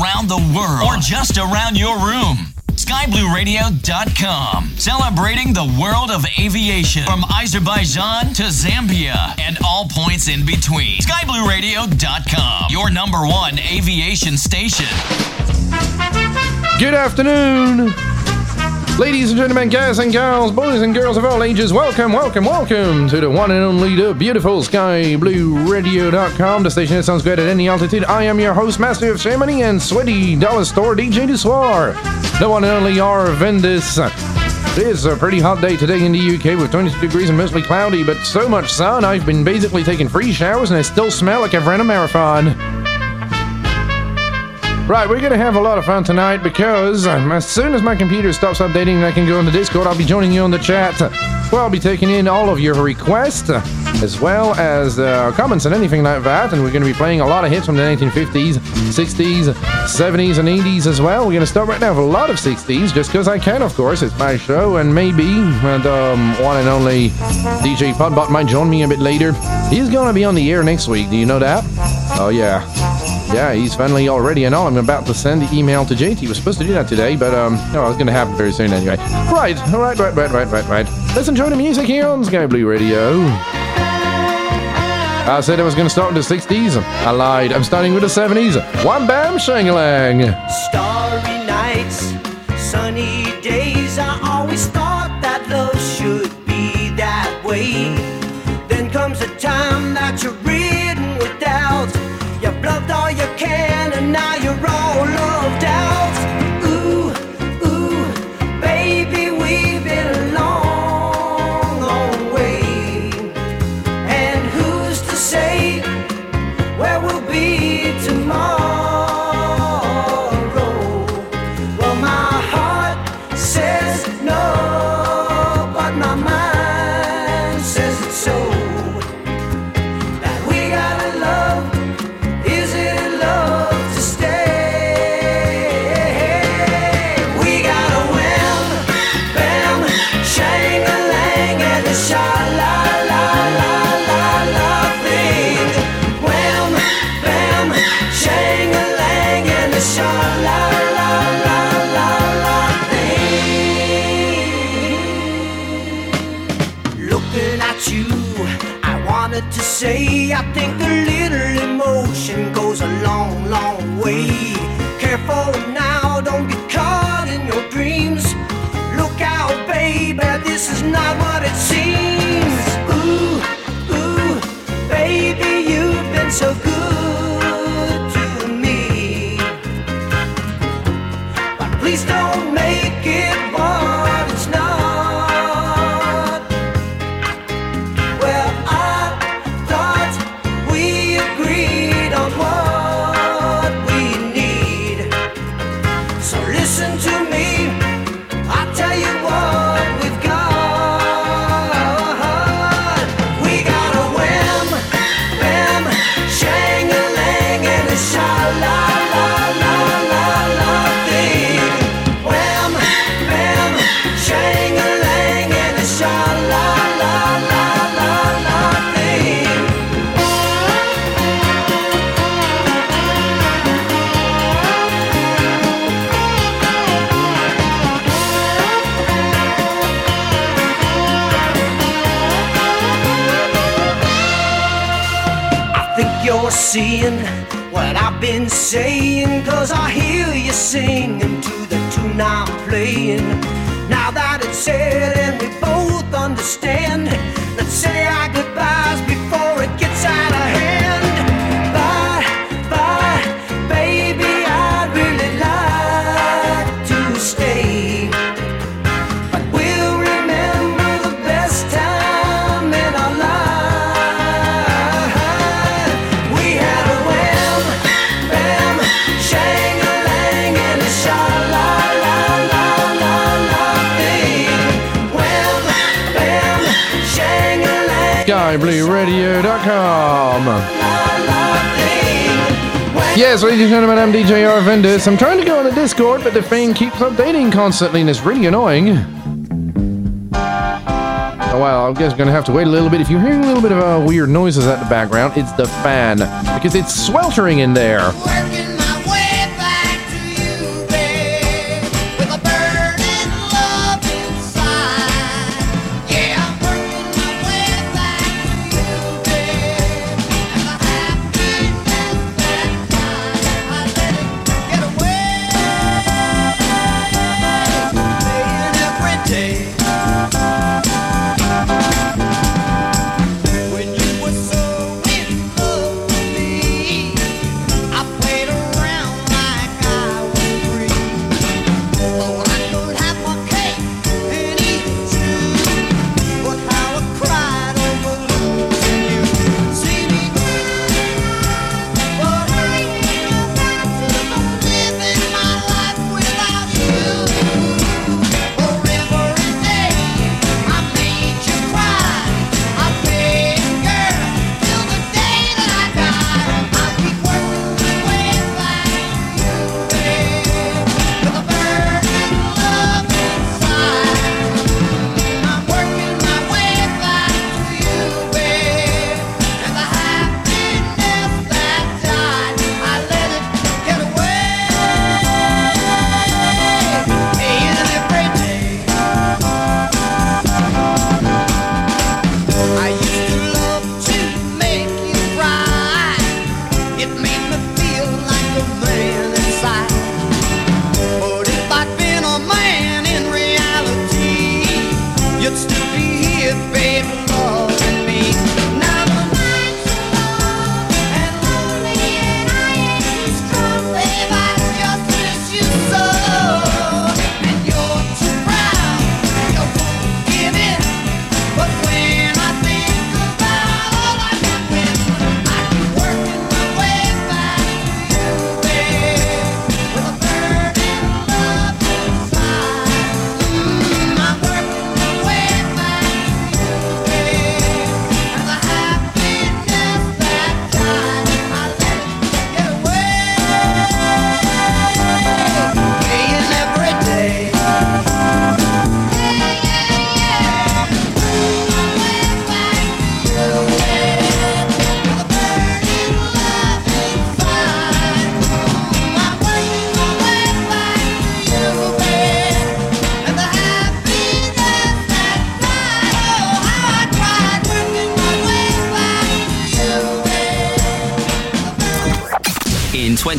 around the world or just around your room. SkyBlueRadio.com, celebrating the world of aviation from Azerbaijan to Zambia and all points in between. SkyBlueRadio.com, your number one aviation station. Good afternoon, ladies and gentlemen, guys and girls, boys and girls of all ages. Welcome, welcome, welcome to the one and only, the beautiful SkyBlueRadio.com, the station that sounds great at any altitude. I am your host, Master of Ceremony, and Sweaty Dollar Store DJ Dussoir, the one and only Arvandus. It's a pretty hot day today in the UK with 22 degrees and mostly cloudy, but so much sun. I've been basically taking free showers and I still smell like I've ran a marathon. Right, we're gonna have a lot of fun tonight because um, as soon as my computer stops updating and I can go on the Discord, I'll be joining you on the chat. Well, I'll be taking in all of your requests as well as uh, comments and anything like that, and we're gonna be playing a lot of hits from the 1950s, 60s, 70s, and 80s as well. We're gonna start right now with a lot of 60s, just because I can, of course. It's my show, and maybe and um, one and only DJ Podbot might join me a bit later. He's gonna be on the air next week. Do you know that? Oh yeah. Yeah, he's finally all ready and all. I'm about to send the email to JT. We're supposed to do that today, but um, no, it's gonna happen very soon anyway. Right, right, right, right, right, right, right. Let's enjoy the music here on Sky Blue Radio. I said I was gonna start with the 60s. I lied. I'm starting with the 70s. One bam shangalang. Starry nights, sunny days. I always thought that love should be that way. Then comes a time that you're ridden Yes, ladies and gentlemen, I'm DJ Arvandus. I'm trying to go on the Discord, but the thing keeps updating constantly, and it's really annoying. Oh, well, I guess I'm gonna have to wait a little bit. If you're hearing a little bit of uh, weird noises at the background, it's the fan because it's sweltering in there.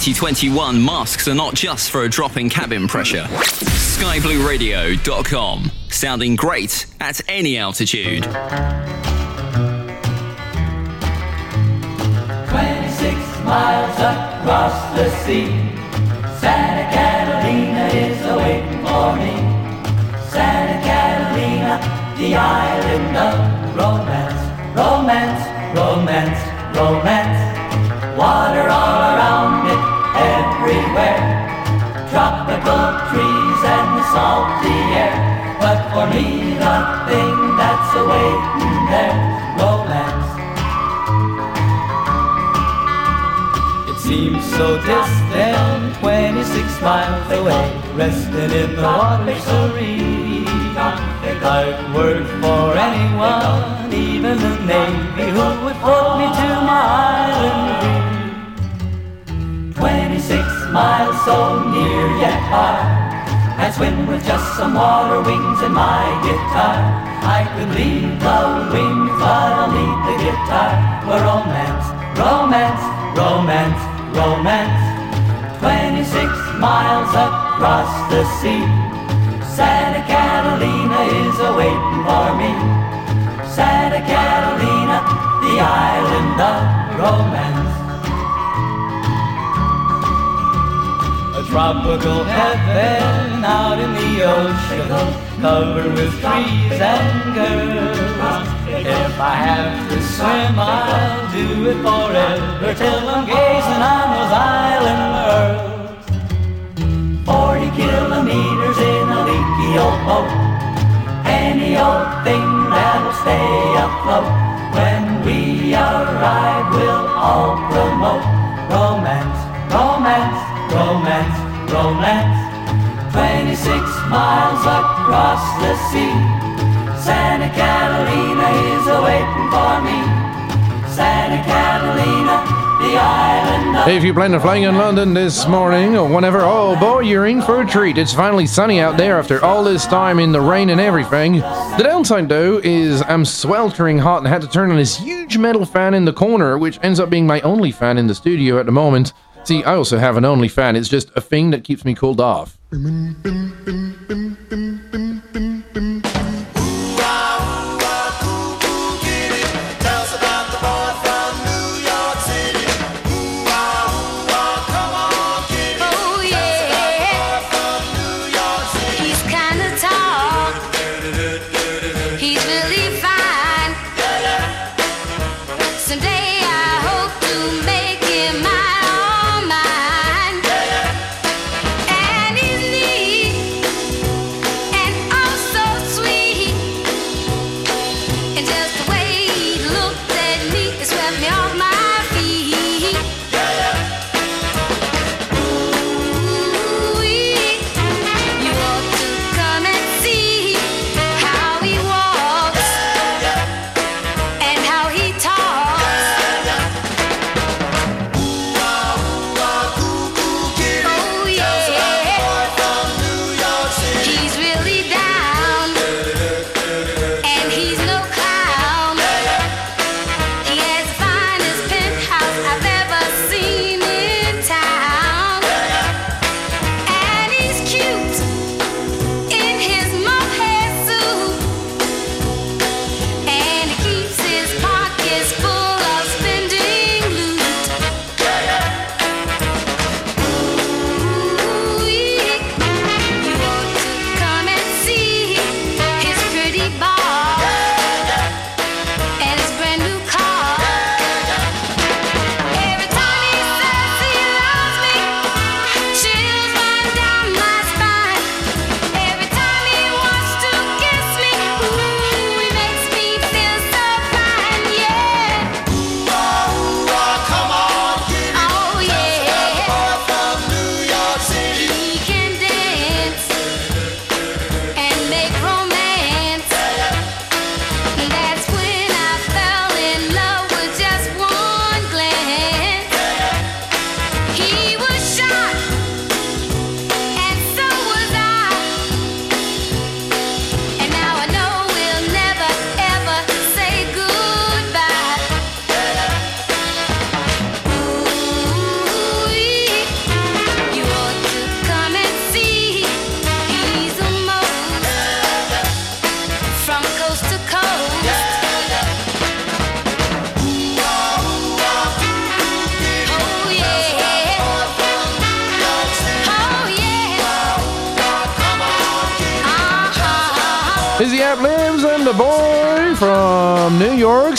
2021, masks are not just for a drop in cabin pressure. SkyBlueRadio.com, sounding great at any altitude. 26 miles across the sea, Santa Catalina is awaiting for me. Santa Catalina, the island of romance, romance, romance, romance. Away, resting in the water serene. I'd work for anyone, even the Navy, who would float me to my island 26 miles so near yet far. I swim with just some water wings and my guitar. I could leave the wings, but I'll leave the guitar. For romance, romance, romance, romance. 26 miles across the sea. Santa Catalina is awaiting for me. Santa Catalina, the island of romance. A tropical heaven out in the ocean, covered with trees and girls. If I have to swim, I'll do it forever till I'm gazing on those island worlds. A leaky old boat, any old thing that'll stay afloat. When we arrive, we'll all promote romance, romance romance, romance. 26 miles across the sea. Santa Catalina is awaiting for me. Santa Catalina, if you plan on flying in London this morning or whenever, oh boy, you're in for a treat. It's finally sunny out there after all this time in the rain and everything. The downside, though, is I'm sweltering hot and had to turn on this huge metal fan in the corner, which ends up being my only fan in the studio at the moment. See, I also have an only fan, It's just a thing that keeps me cooled off.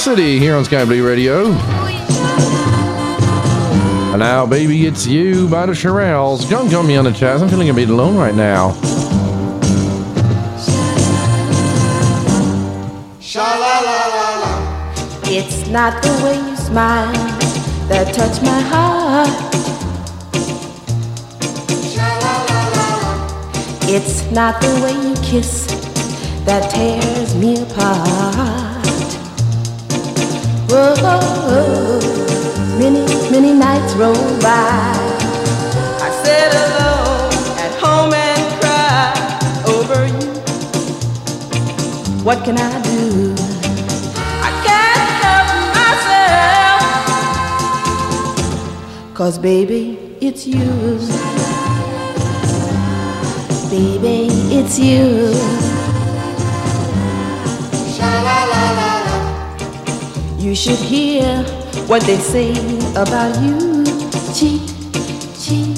City here on Sky Blue Radio. And now, baby, it's you by the Shirelles. Don't join me on the chat. I'm feeling a bit alone right now. It's not the way you smile that touch my heart. It's not the way you kiss that tears me apart. Many, many nights roll by. I sit alone at home and cry over you. What can I do? I can't help myself. Cause baby, it's you. Baby, it's you. You should hear what they say about you. Cheat, cheat.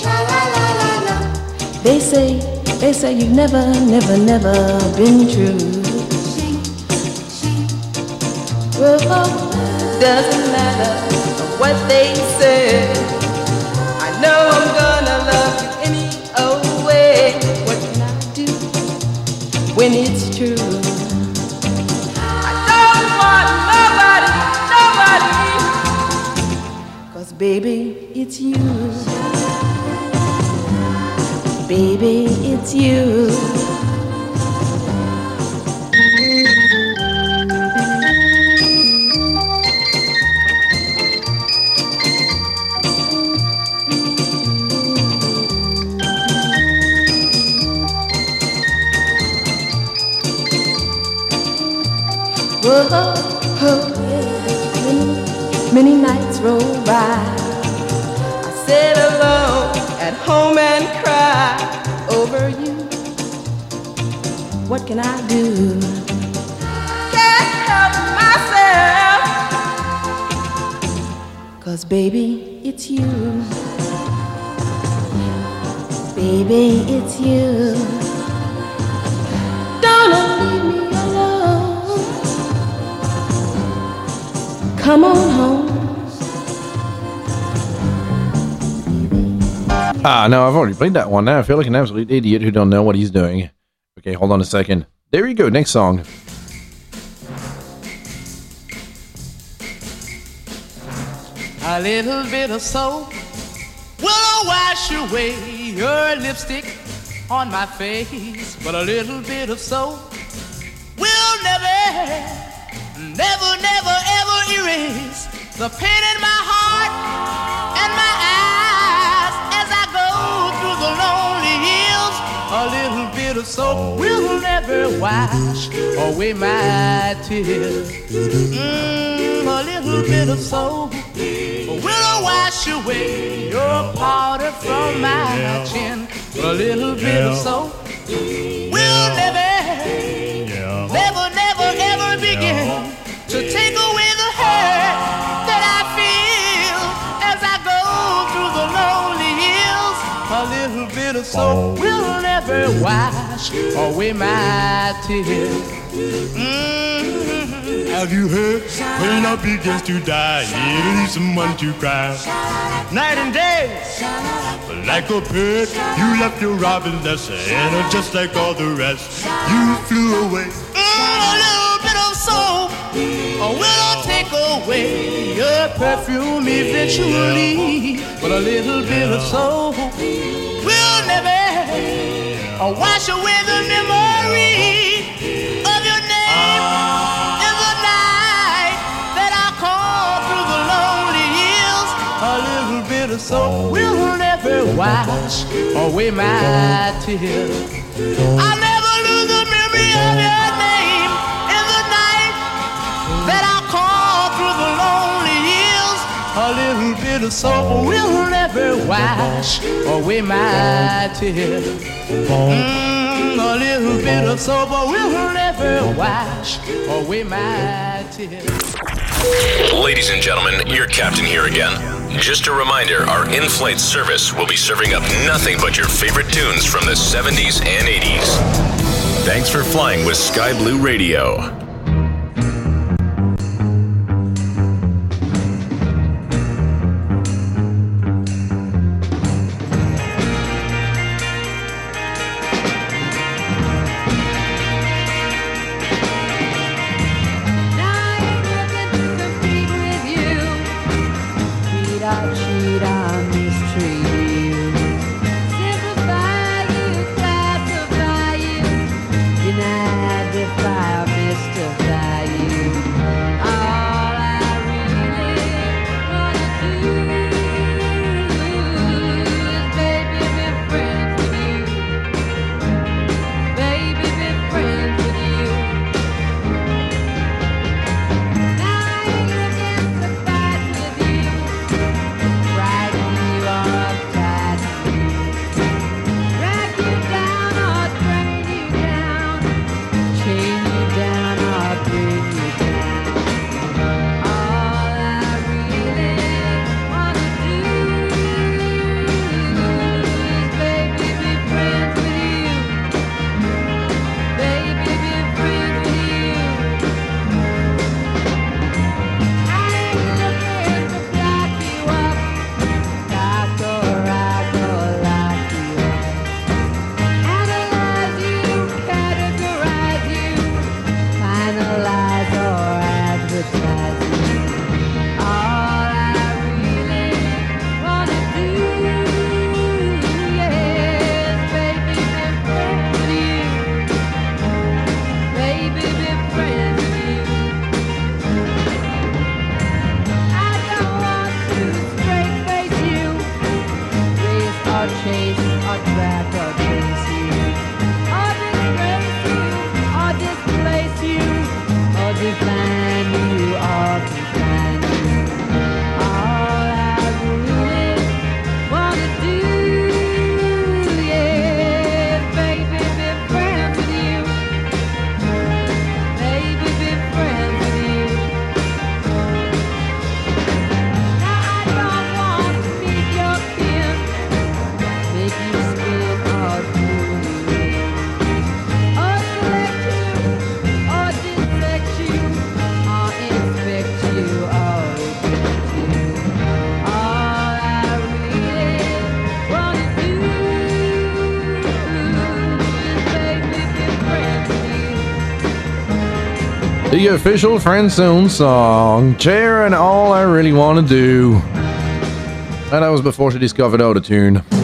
cha la la la. They say, they say you've never, never, never been true. Well, doesn't matter what they say. I know I'm gonna love you any old way. What can I do when it's baby, it's you. Baby, it's you. Baby, it's you. Baby, it's you. Don't leave me alone. Come on home. Ah, no, I've already played that one. Now I feel like an absolute idiot who don't know what he's doing. Okay, hold on a second. There you go. Next song. A little bit of soap will wash away your lipstick on my face. But a little bit of soap will never, never, never, ever erase the pain in my heart and my eyes as I go through the lonely hills. A little bit of soap will never wash away my tears. Mm, a little bit of soap wash away your powder from my chin. A little bit of soap will never, never, never, ever begin to take away the hurt that I feel as I go through the lonely hills. A little bit of soap will never wash away my tears. Mm-hmm. Have you heard? When love begins to die, it needs someone to cry. Night and day, like a bird, you left your robin nest, and just like all the rest, you flew away. Mm, a little bit of soap will take away your perfume eventually. But a little bit of soap will never wash away the memory little bit of soap will never wash away my tears. I'll never lose the memory of your name in the night that I call through the lonely hills. A little bit of soap will never wash away my tears. Mm, a little bit of soap will never wash away my tears. Ladies and gentlemen, your captain here again. Just a reminder our in flight service will be serving up nothing but your favorite tunes from the 70s and 80s. Thanks for flying with Sky Blue Radio. The official Friendzone song, Cher and All I Really Want to Do. And that was before she discovered Autotune. how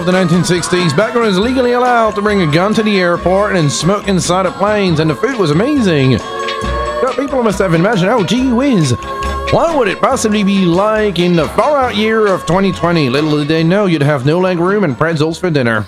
you the 1960s. Back when it was legally allowed to bring a gun to the airport and smoke inside of planes, and the food was amazing. But people must have imagined, oh, gee whiz, what would it possibly be like in the far out year of 2020? Little did they know you'd have no leg room and pretzels for dinner.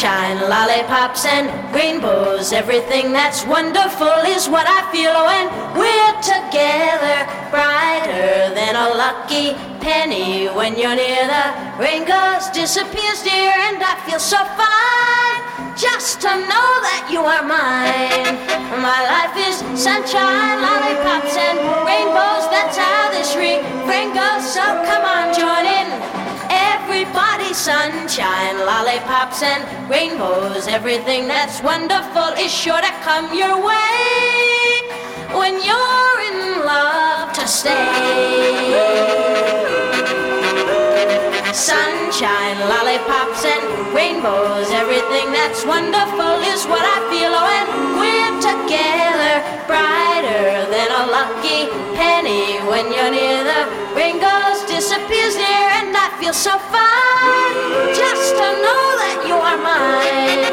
Sunshine, lollipops, and rainbows. Everything that's wonderful is what I feel oh, when we're together. Brighter than a lucky penny when you're near. The rain goes, disappears, dear, and I feel so fine just to know that you are mine. My life is sunshine, lollipops, and rainbows. That's how this refrain goes. So come on, join in. Sunshine, lollipops, and rainbows. Everything that's wonderful is sure to come your way when you're in love to stay. Sunshine, lollipops, and rainbows. Everything that's wonderful is what I feel oh, when we're together. Brighter than a lucky penny when you're near. The rain goes, disappears near, and feel so fine just to know that you are mine.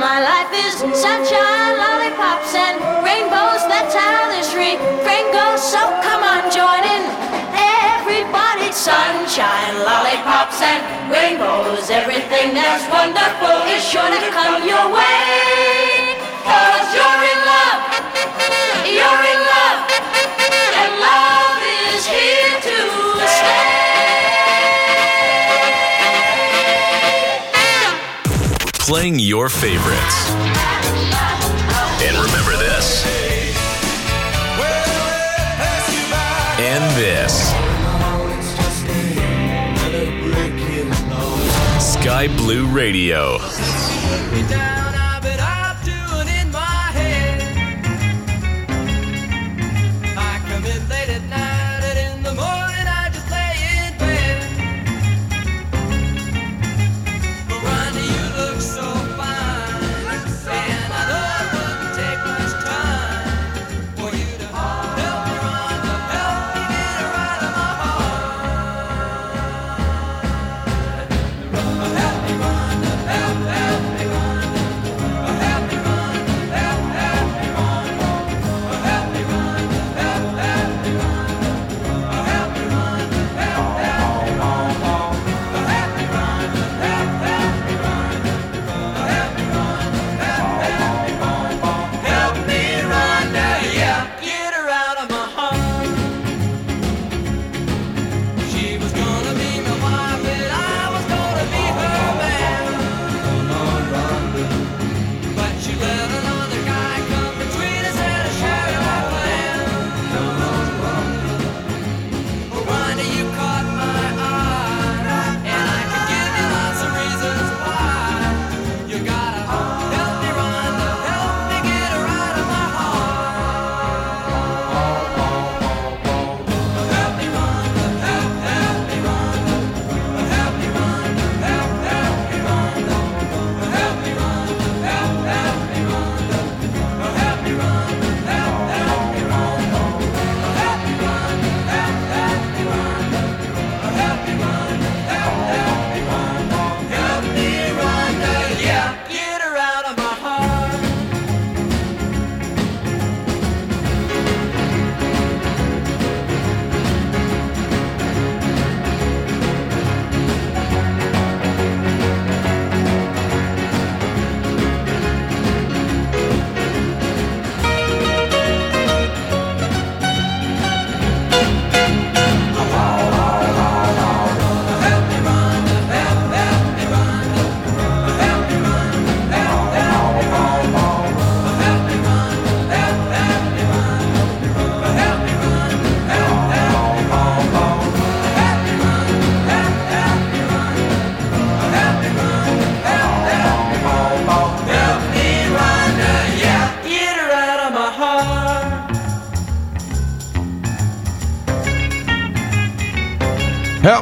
My life is sunshine, lollipops, and rainbows. That's how this refrain goes. So come on, join in. Everybody, sunshine, lollipops, and rainbows. Everything that's wonderful is sure to come your way. Playing your favorites. And remember this. And this. Sky Blue Radio.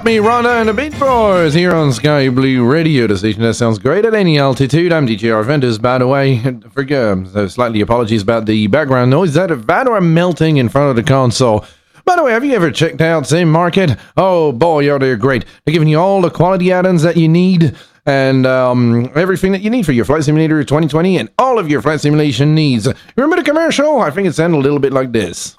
Me, Rhonda and the Beach Boys here on Sky Blue Radio, station that sounds great at any altitude. I'm DJ Arvandus, by the way. Forgive, uh, slightly apologies about the background noise. Is that a Vador melting in front of the console? By the way, have you ever checked out SimMarket? Oh boy, are they great. They're giving you all the quality add-ons that you need and um, everything that you need for your Flight Simulator 2020 and all of your flight simulation needs. Remember the commercial? I think it sounded a little bit like this.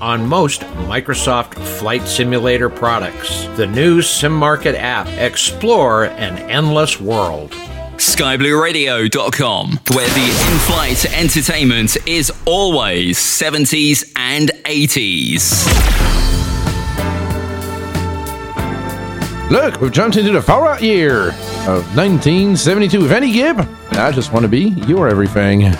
on most Microsoft Flight Simulator products. The new SimMarket app. Explore an endless world. SkyBlueRadio.com, where the in flight entertainment is always 70s and 80s. Look, we've jumped into the far out year of 1972 with Andy Gibb. I just want to be your everything.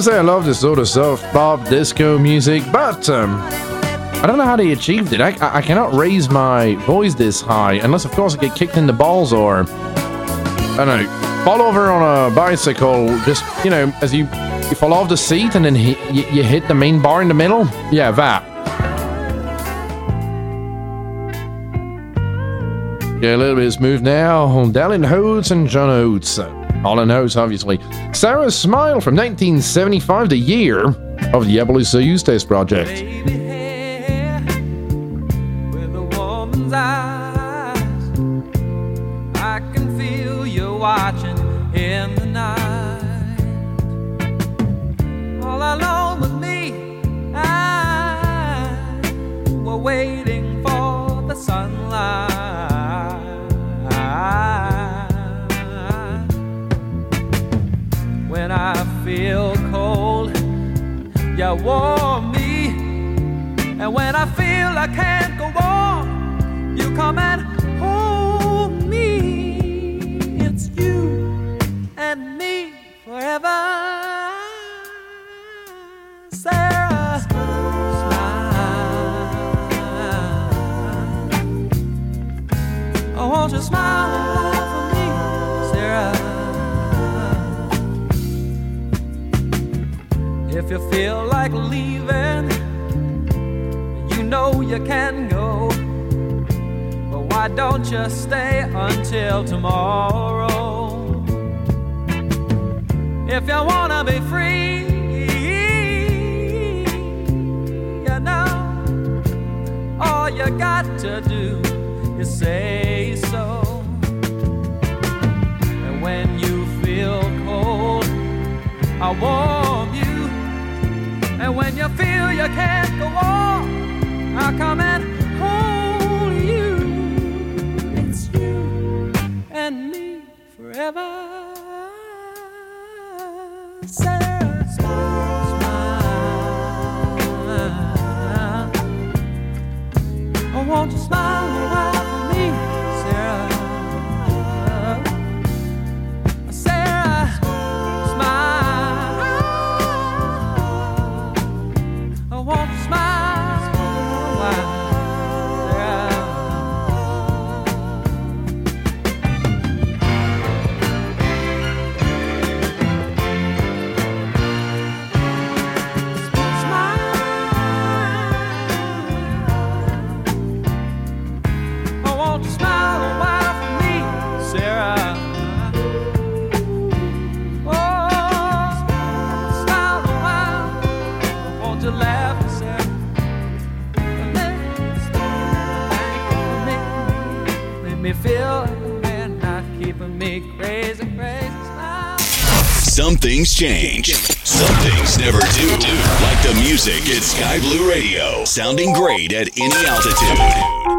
must say I love this sort of soft pop disco music, but um, I don't know how they achieved it. I, I cannot raise my voice this high unless, of course, I get kicked in the balls or I don't know, fall over on a bicycle. Just you know, as you you fall off the seat and then hit, you, you hit the main bar in the middle. Yeah, that. Yeah, a little bit smooth now. Dallin Hoots and John Oates. Hall and Oates, obviously. Sarah's Smile from 1975, the year of the Apollo Soyuz test project. when I feel cold. You warm me, and when I feel I can't go on, you come and feel like leaving, you know you can go. But why don't you stay until tomorrow? If you wanna be free, you know, all you got to do is say so. And when you feel cold, I won't. And when you feel you can't go on, I'll come and Some things change. Some things never do. Like the music at Sky Blue Radio, sounding great at any altitude.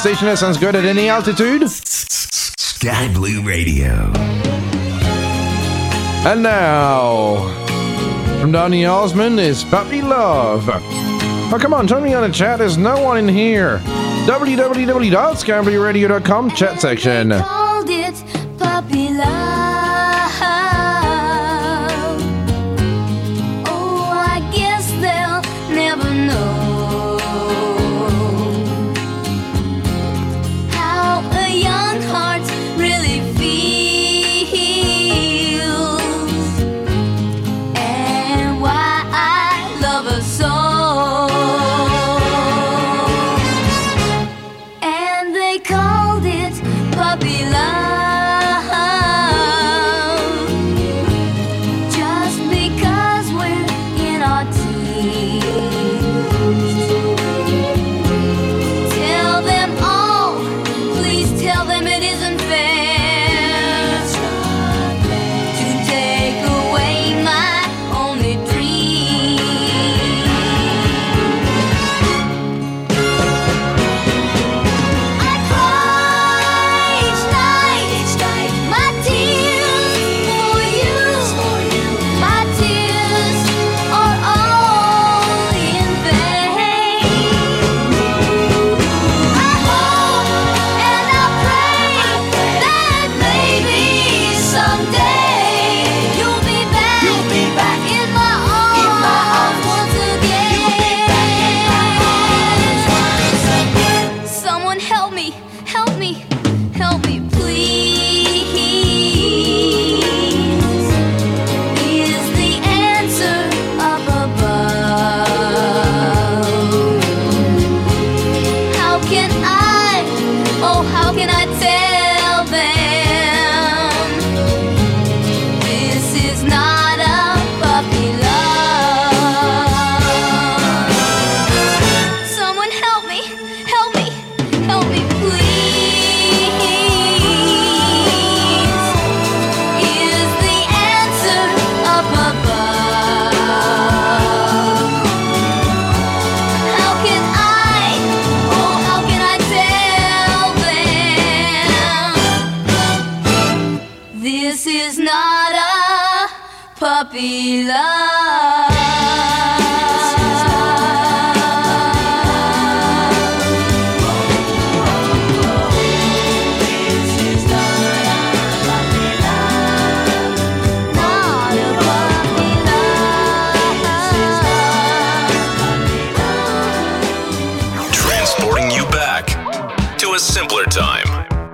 station that sounds good at any altitude. Sky Blue Radio. And now, from Donny Osmond is Puppy Love. Oh, come on, turn me on the chat. There's no one in here. www.skyblueradio.com chat section.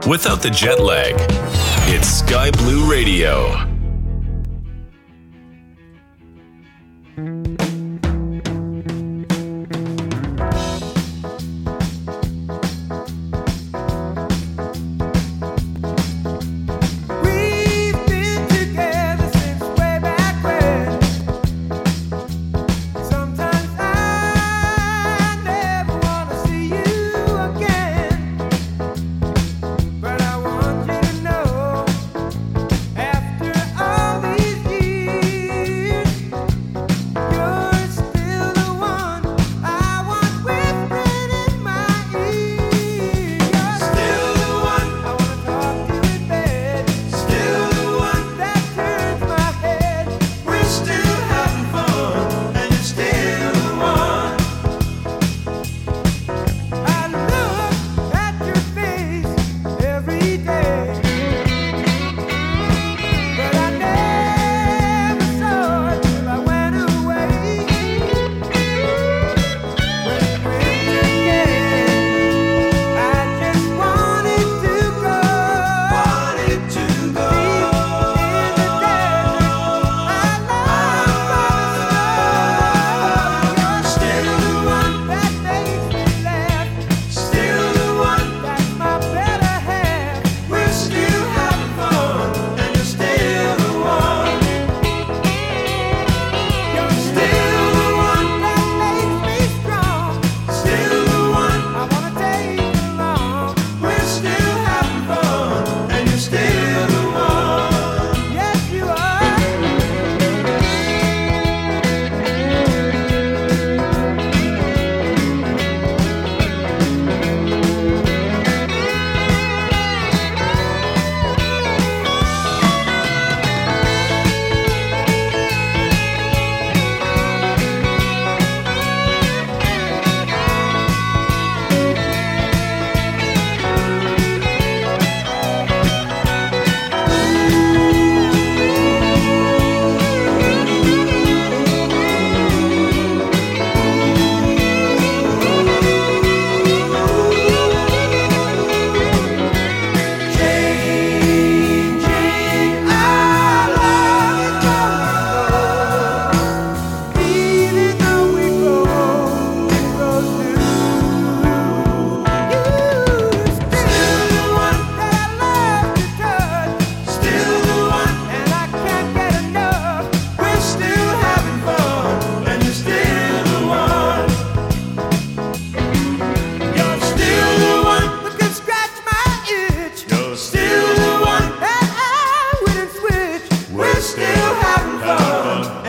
without the jet lag. It's Sky Blue Radio.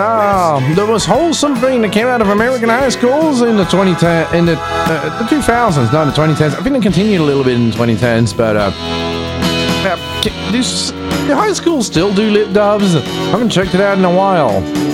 Um, the most wholesome thing that came out of American high schools in the 2010 in the, uh, the 2000s, not the 2010s. I think it continued a little bit in the 2010s, but uh, uh do, do high schools still do lip dubs? I haven't checked it out in a while.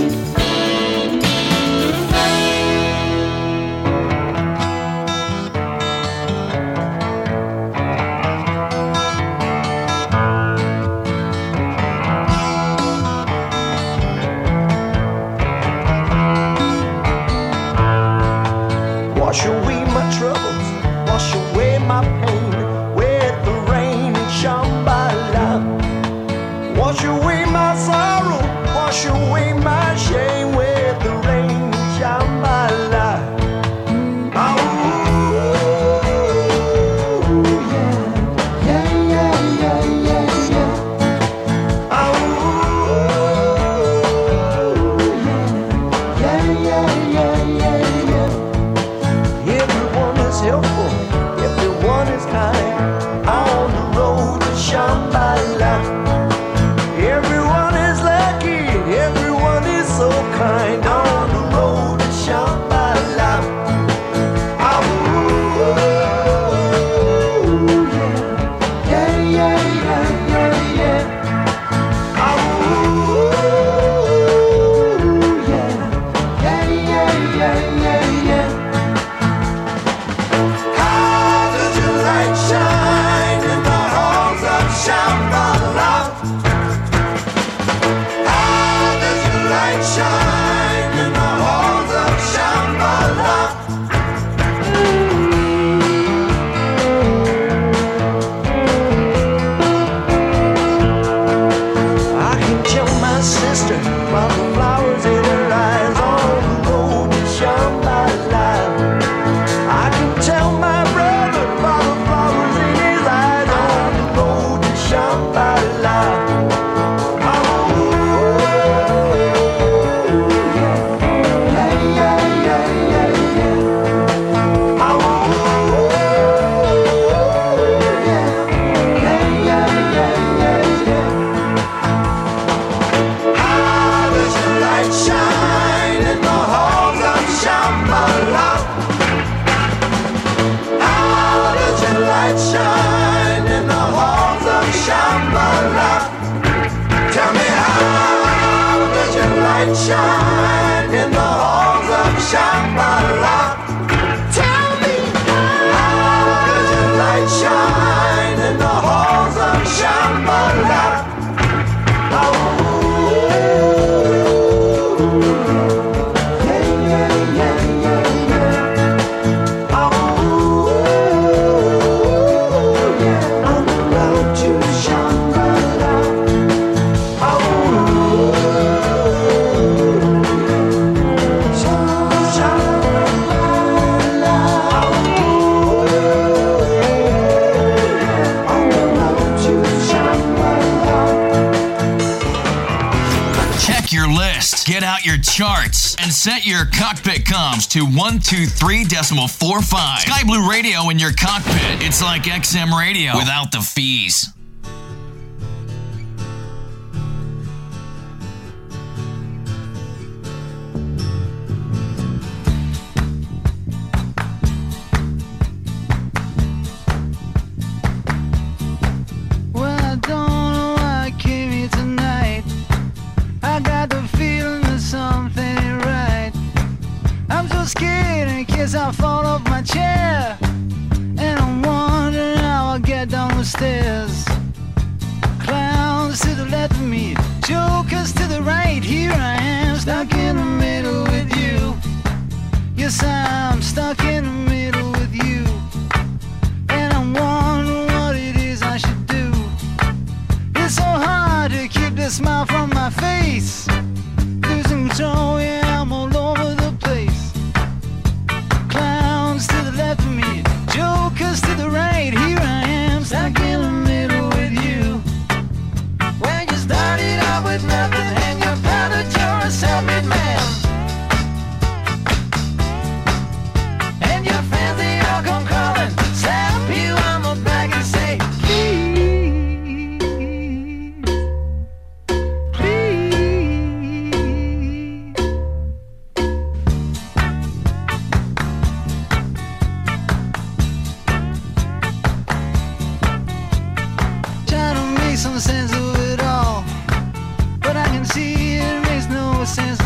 glasses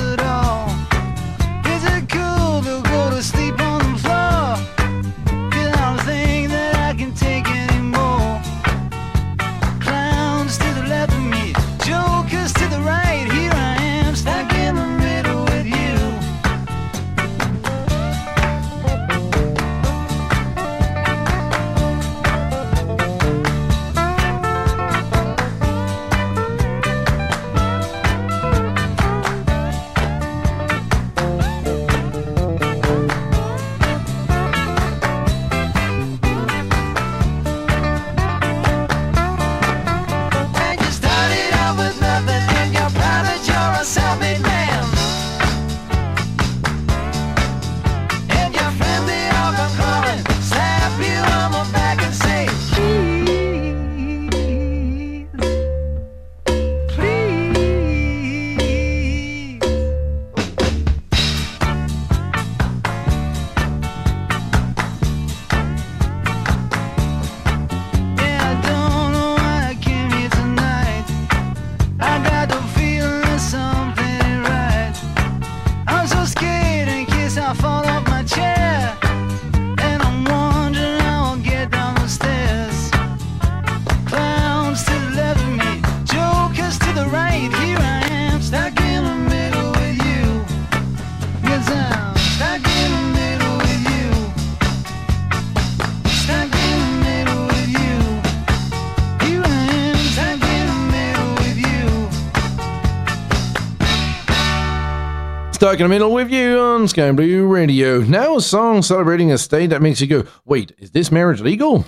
Stuck in the middle with you on Sky Blue Radio. Now a song celebrating a state that makes you go, wait, is this marriage legal?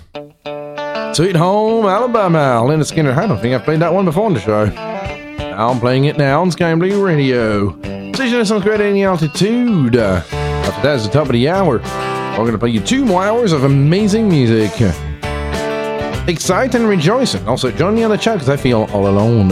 Sweet Home Alabama, Lynyrd Skynyrd. I don't think I've played that one before on the show. I'm playing it now on Sky Blue Radio. Station sounds great any altitude. After that is the top of the hour. We're going to play you two more hours of amazing music. Excite and rejoicing. Also, join me on the chat because I feel all alone.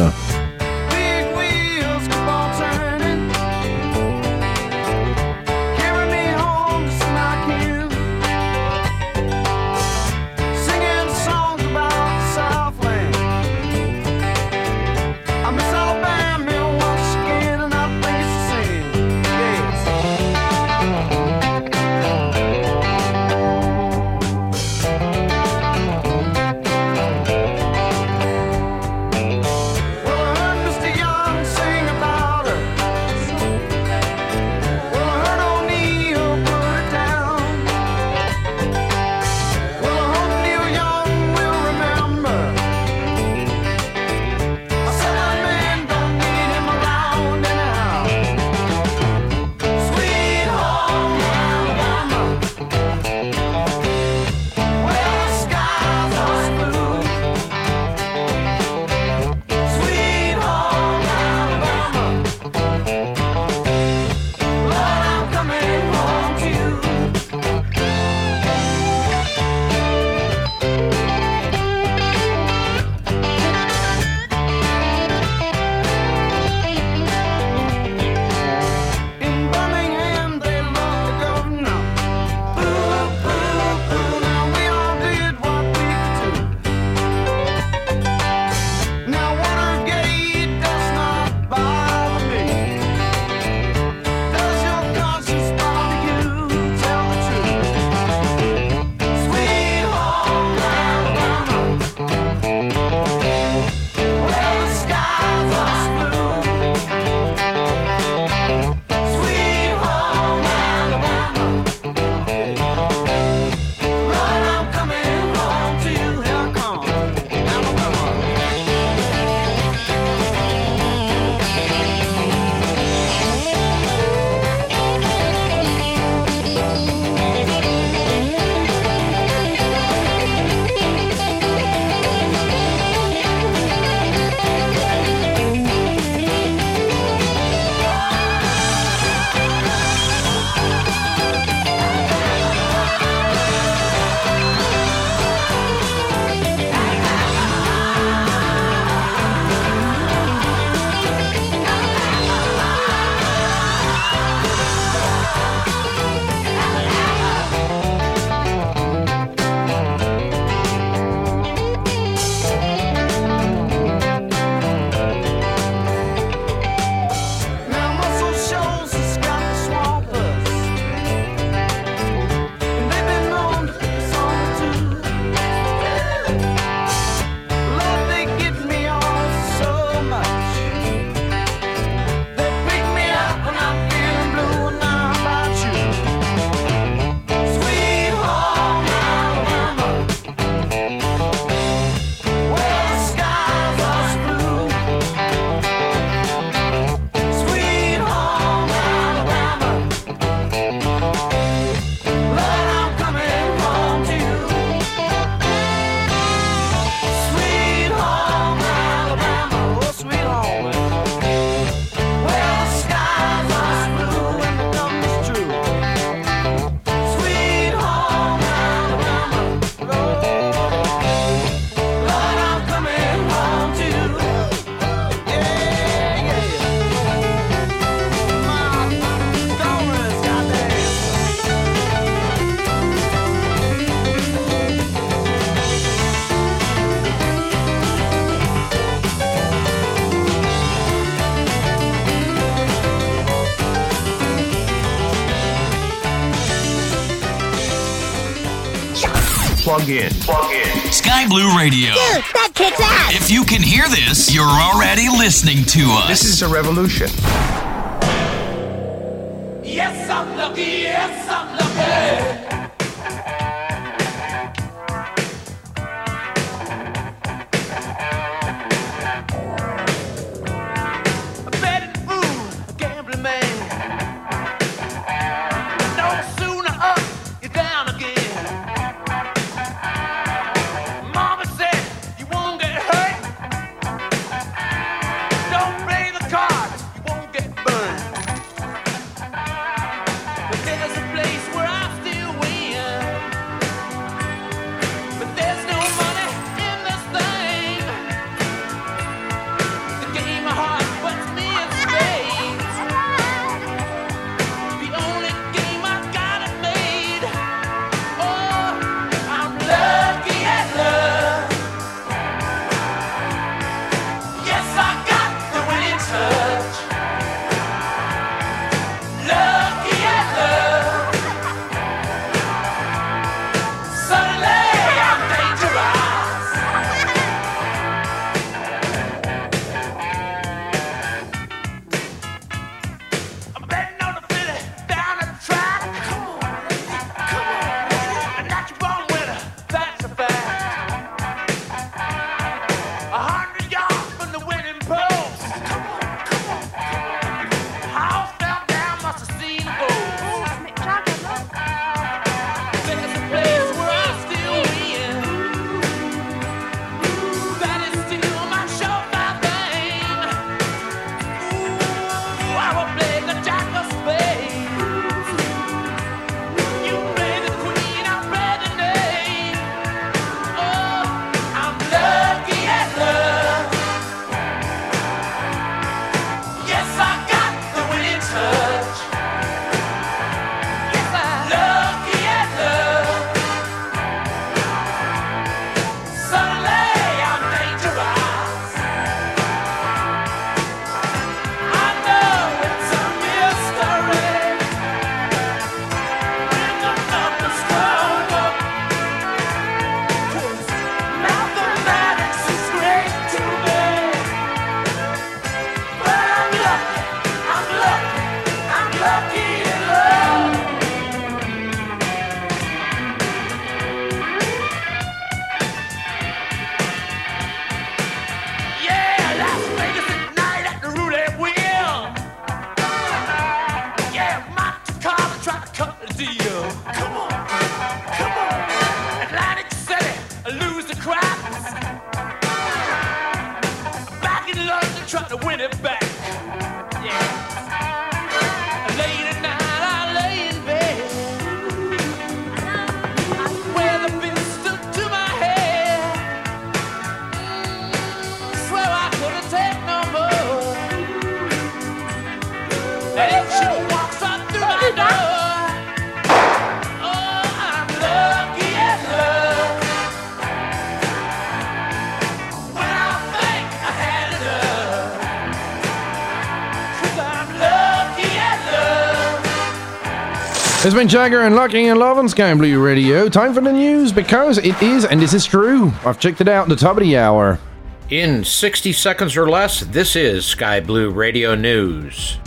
radio. Dude, that kicks ass. If you can hear this, you're already listening to us. This is a revolution. It's been Jagger and Lucky and Love on Sky Blue Radio. Time for the news because it is, and this is true. I've checked it out the top of the hour. In 60 seconds or less, this is Sky Blue Radio News.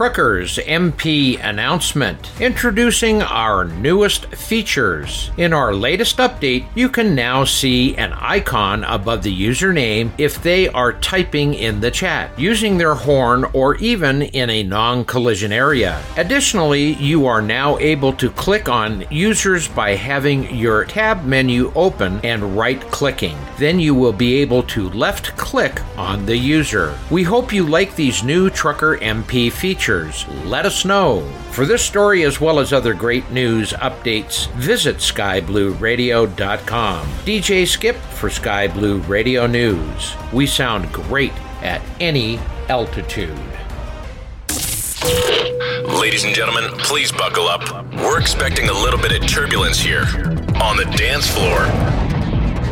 TruckersMP announcement introducing our newest features. In our latest update, you can now see an icon above the username if they are typing in the chat, using their horn, or even in a non collision area. Additionally, you are now able to click on users by having your tab menu open and right clicking. Then you will be able to left click on the user. We hope you like these new Trucker MP features. Let us know. For this story, as well as other great news updates, visit skyblueradio.com. DJ Skip for Sky Blue Radio News. We sound great at any altitude. Ladies and gentlemen, please buckle up. We're expecting a little bit of turbulence here on the dance floor.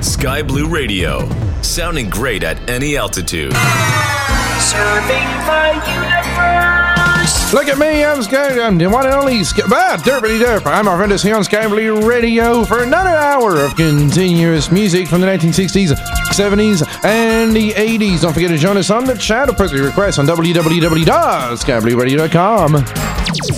Sky Blue Radio, sounding great at any altitude. Serving the universe. Look at me, I'm Sky, I'm the one and only Sky, ah, Derpity Derp. I'm our friend here on Sky Blue Radio for another hour of continuous music from the 1960s, 70s, and the 80s. Don't forget to join us on the chat or post your requests on www.skyblueradio.com.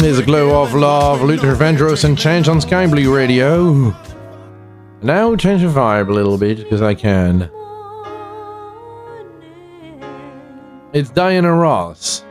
Here's a glow of love, Luther Vandross and Change on Sky Blue Radio. Now change the vibe a little bit because I can. It's Diana Ross.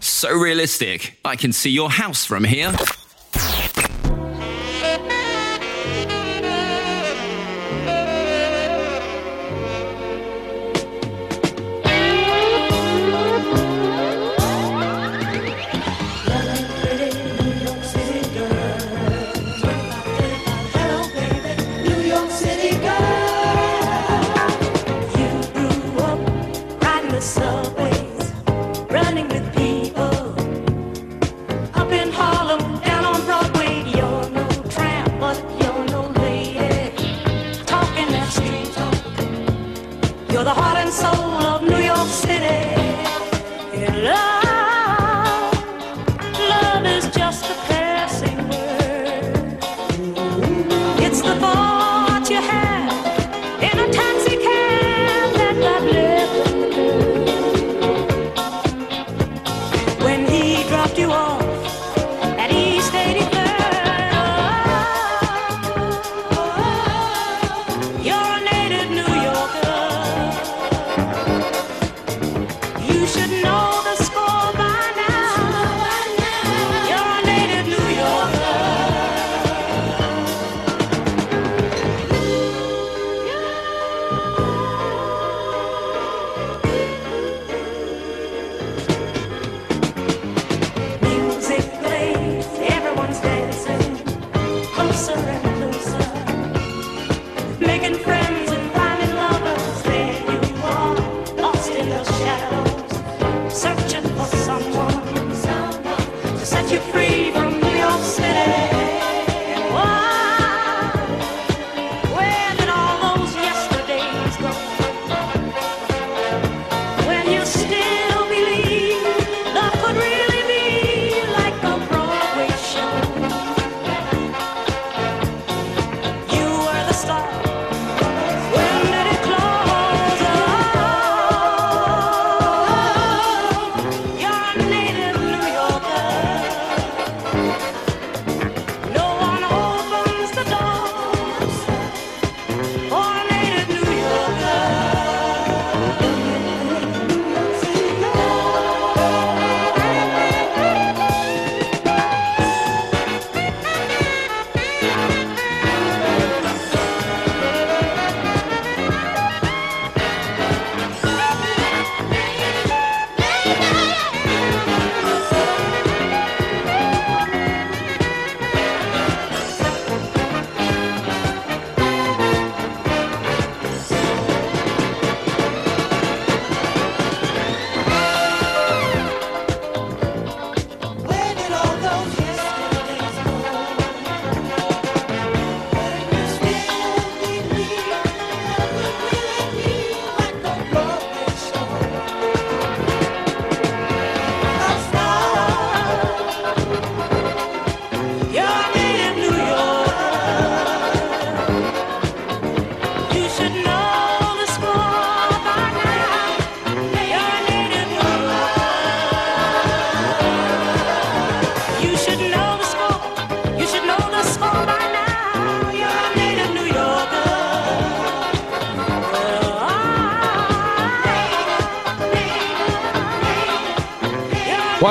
So realistic, I can see your house from here.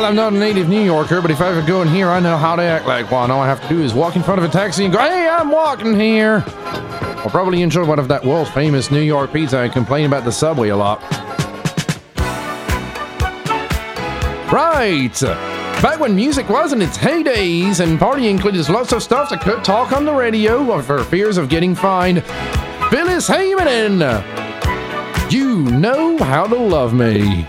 I'm not a native New Yorker, but if I ever go in here, I know how to act like one. All I have to do is walk in front of a taxi and go, hey, I'm walking here. I'll probably enjoy one of that world famous New York pizza and complain about the subway a lot. Right. Back when music was in its heydays and party included lots of stuff that could talk on the radio for fears of getting fined, Phyllis Hyman in You Know How to Love Me.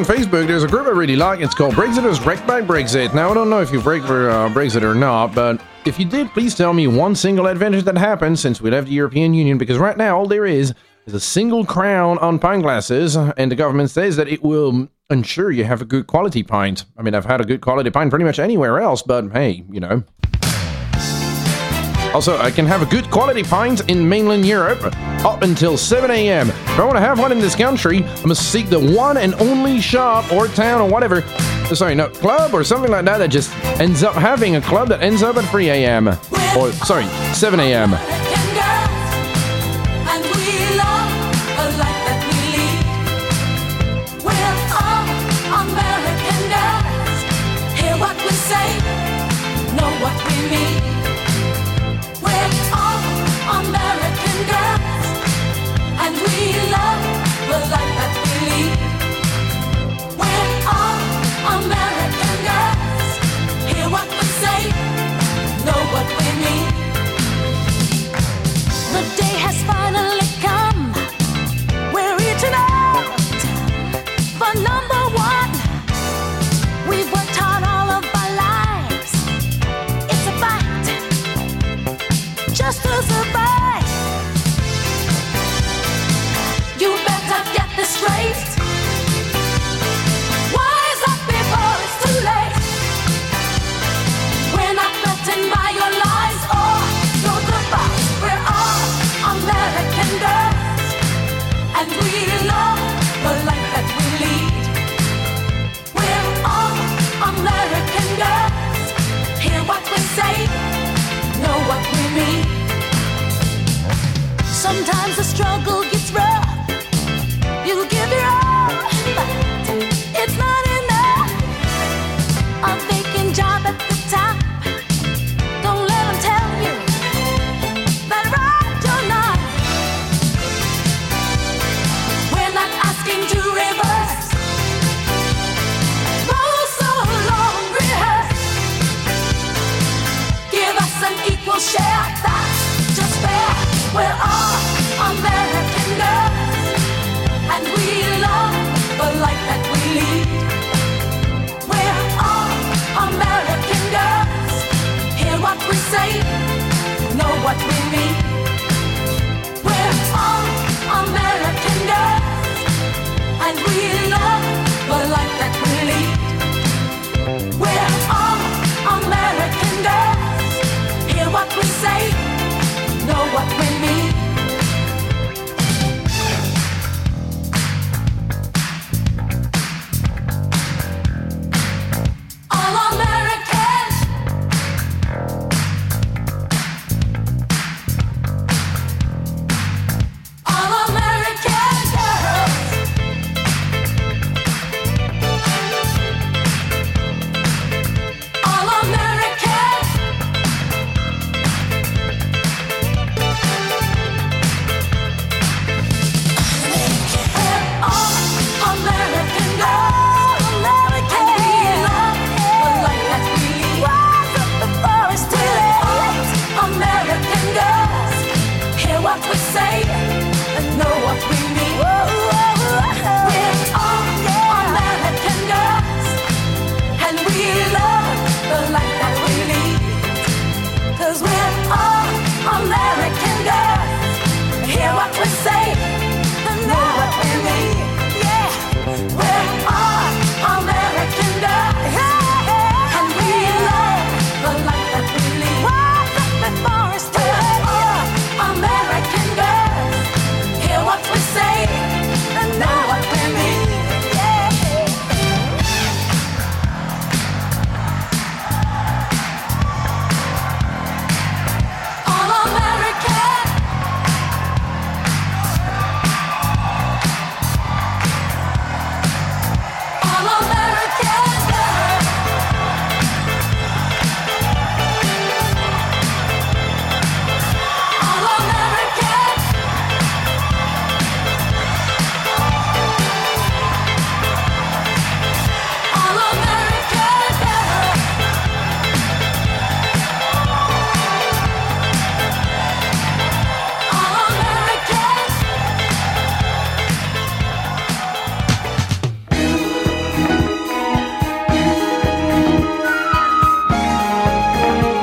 On Facebook, there's a group I really like. It's called Brexiters Wrecked by Brexit. Now, I don't know if you've wrecked for uh, Brexit or not, but if you did, please tell me one single advantage that happened since we left the European Union, because right now all there is is a single crown on pint glasses, and the government says that it will ensure you have a good quality pint. I mean, I've had a good quality pint pretty much anywhere else, but hey, you know. Also, I can have a good quality pint in mainland Europe up until 7 a.m. If I want to have one in this country, I must seek the one and only shop or town or whatever. Sorry, no, club or something like that that just ends up having a club that ends up at 3 a.m. Or, sorry, 7 a.m.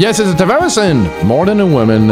Yes, it's Tavares and More Than a Woman.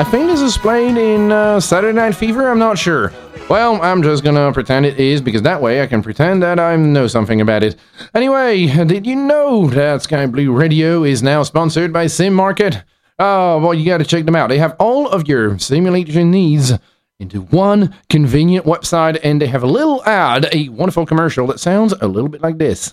I think this is played in uh, Saturday Night Fever, I'm not sure. Well, I'm just gonna pretend it is because that way I can pretend that I know something about it. Anyway, did you know that Sky Blue Radio is now sponsored by SimMarket? Oh, well, you gotta check them out. They have all of your simulation needs into one convenient website and they have a little ad, a wonderful commercial that sounds a little bit like this.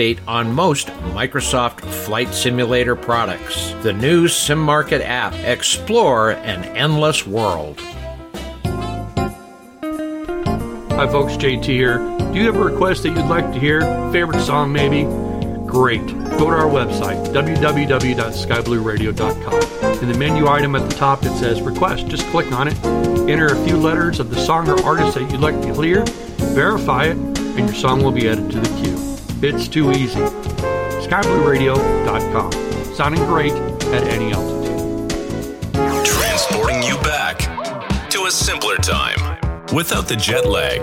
on most Microsoft Flight Simulator products. The new SimMarket app. Explore an endless world. Hi, folks. JT here. Do you have a request that you'd like to hear? Favorite song, maybe? Great. Go to our website, www.skyblueradio.com. In the menu item at the top, it says Request. Just click on it, enter a few letters of the song or artist that you'd like to hear, verify it, and your song will be added to the queue. It's too easy. SkyBlueRadio.com. Sounding great at any altitude. Transporting you back to a simpler time without the jet lag.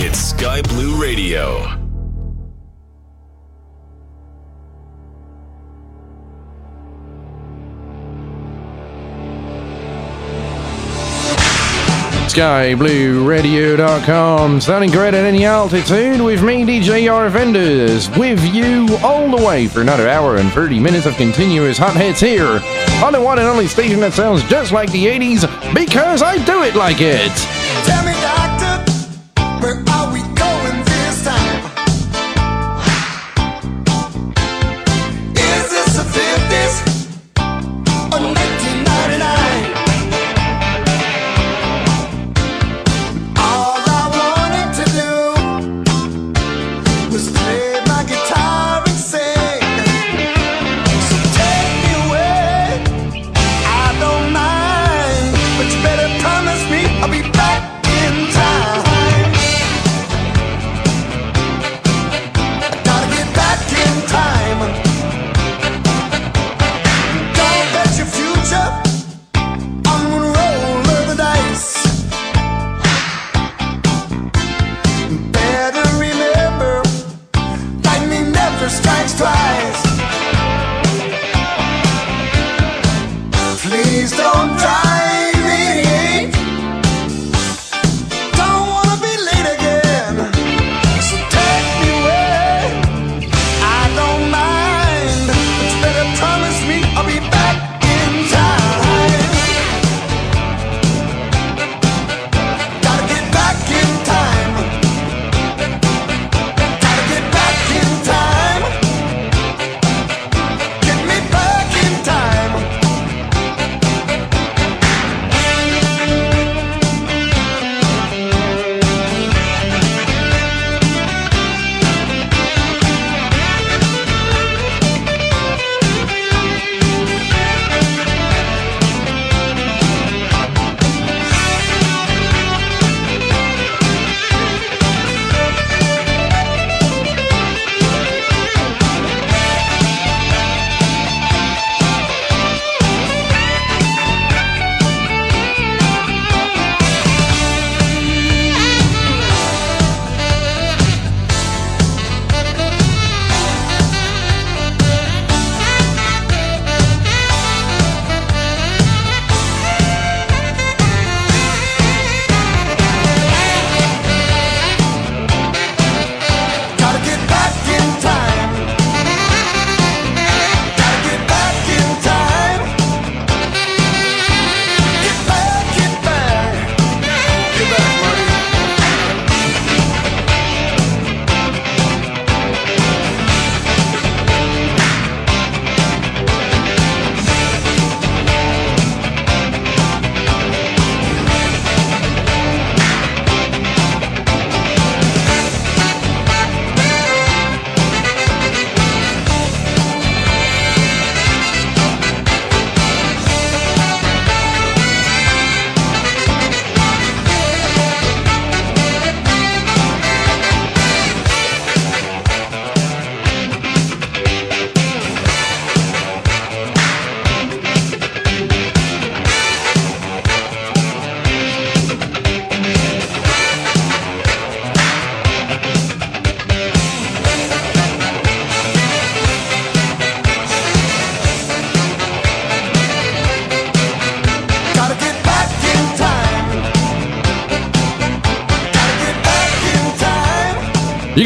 It's Sky Blue Radio. SkyBlueRadio.com, sounding great at any altitude with me, DJ Arvandus, with you all the way for another hour and 30 minutes of continuous hot hits here on the one and only station that sounds just like the 80s because I do it like it. Tell me, doctor, where are we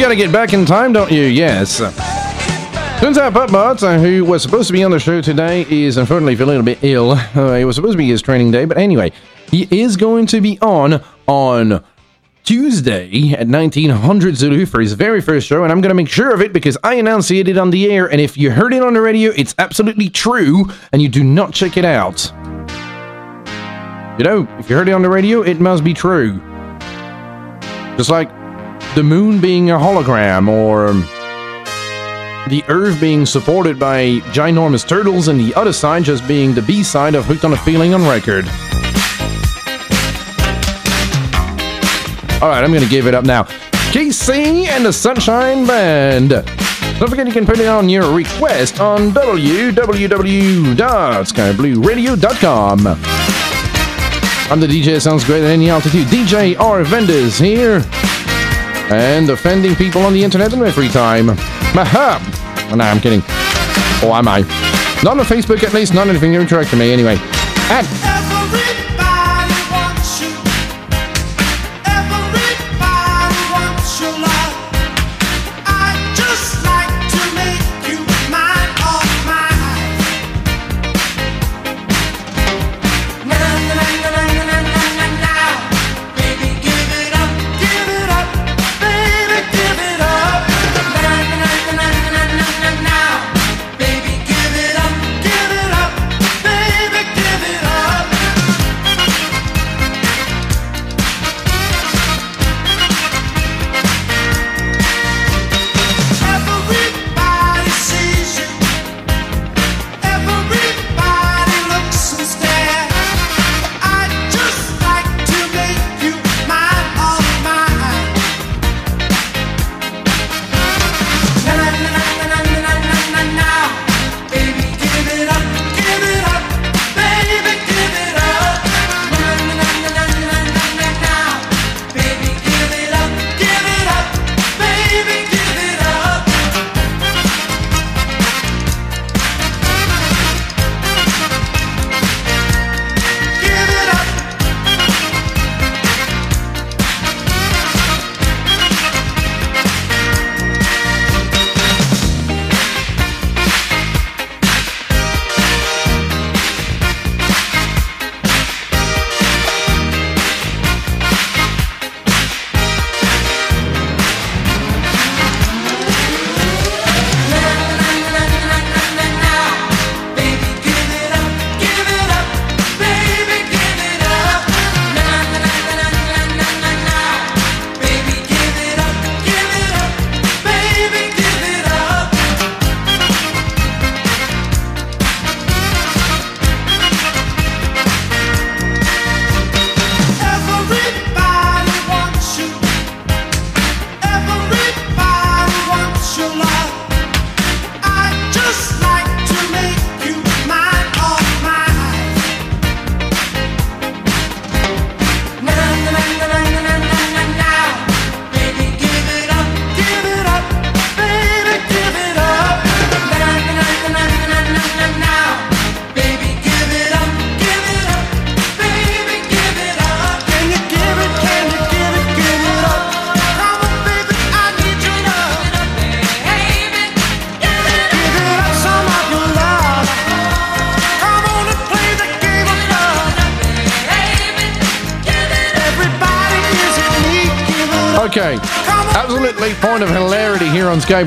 You gotta get back in time, don't you? Yes. Turns out Puttbot, uh, who was supposed to be on the show today, is unfortunately feeling a bit ill. Uh, it was supposed to be his training day, but anyway, he is going to be on on Tuesday at 1900 Zulu for his very first show, and I'm going to make sure of it because I enunciated it on the air, and if you heard it on the radio, it's absolutely true, and you do not check it out. You know, if you heard it on the radio, it must be true. Just like the moon being a hologram, or the Earth being supported by ginormous turtles, and the other side just being the B side of Hooked on a Feeling on record. Alright, I'm gonna give it up now. KC and the Sunshine Band. Don't forget you can put it on your request on www.skyblueradio.com. I'm the DJ sounds great at any altitude. DJ Arvandus here. And offending people on the internet in my free time. Oh, no, I'm kidding. Or am I? Not on Facebook, at least. Not anything to interact with me, anyway. At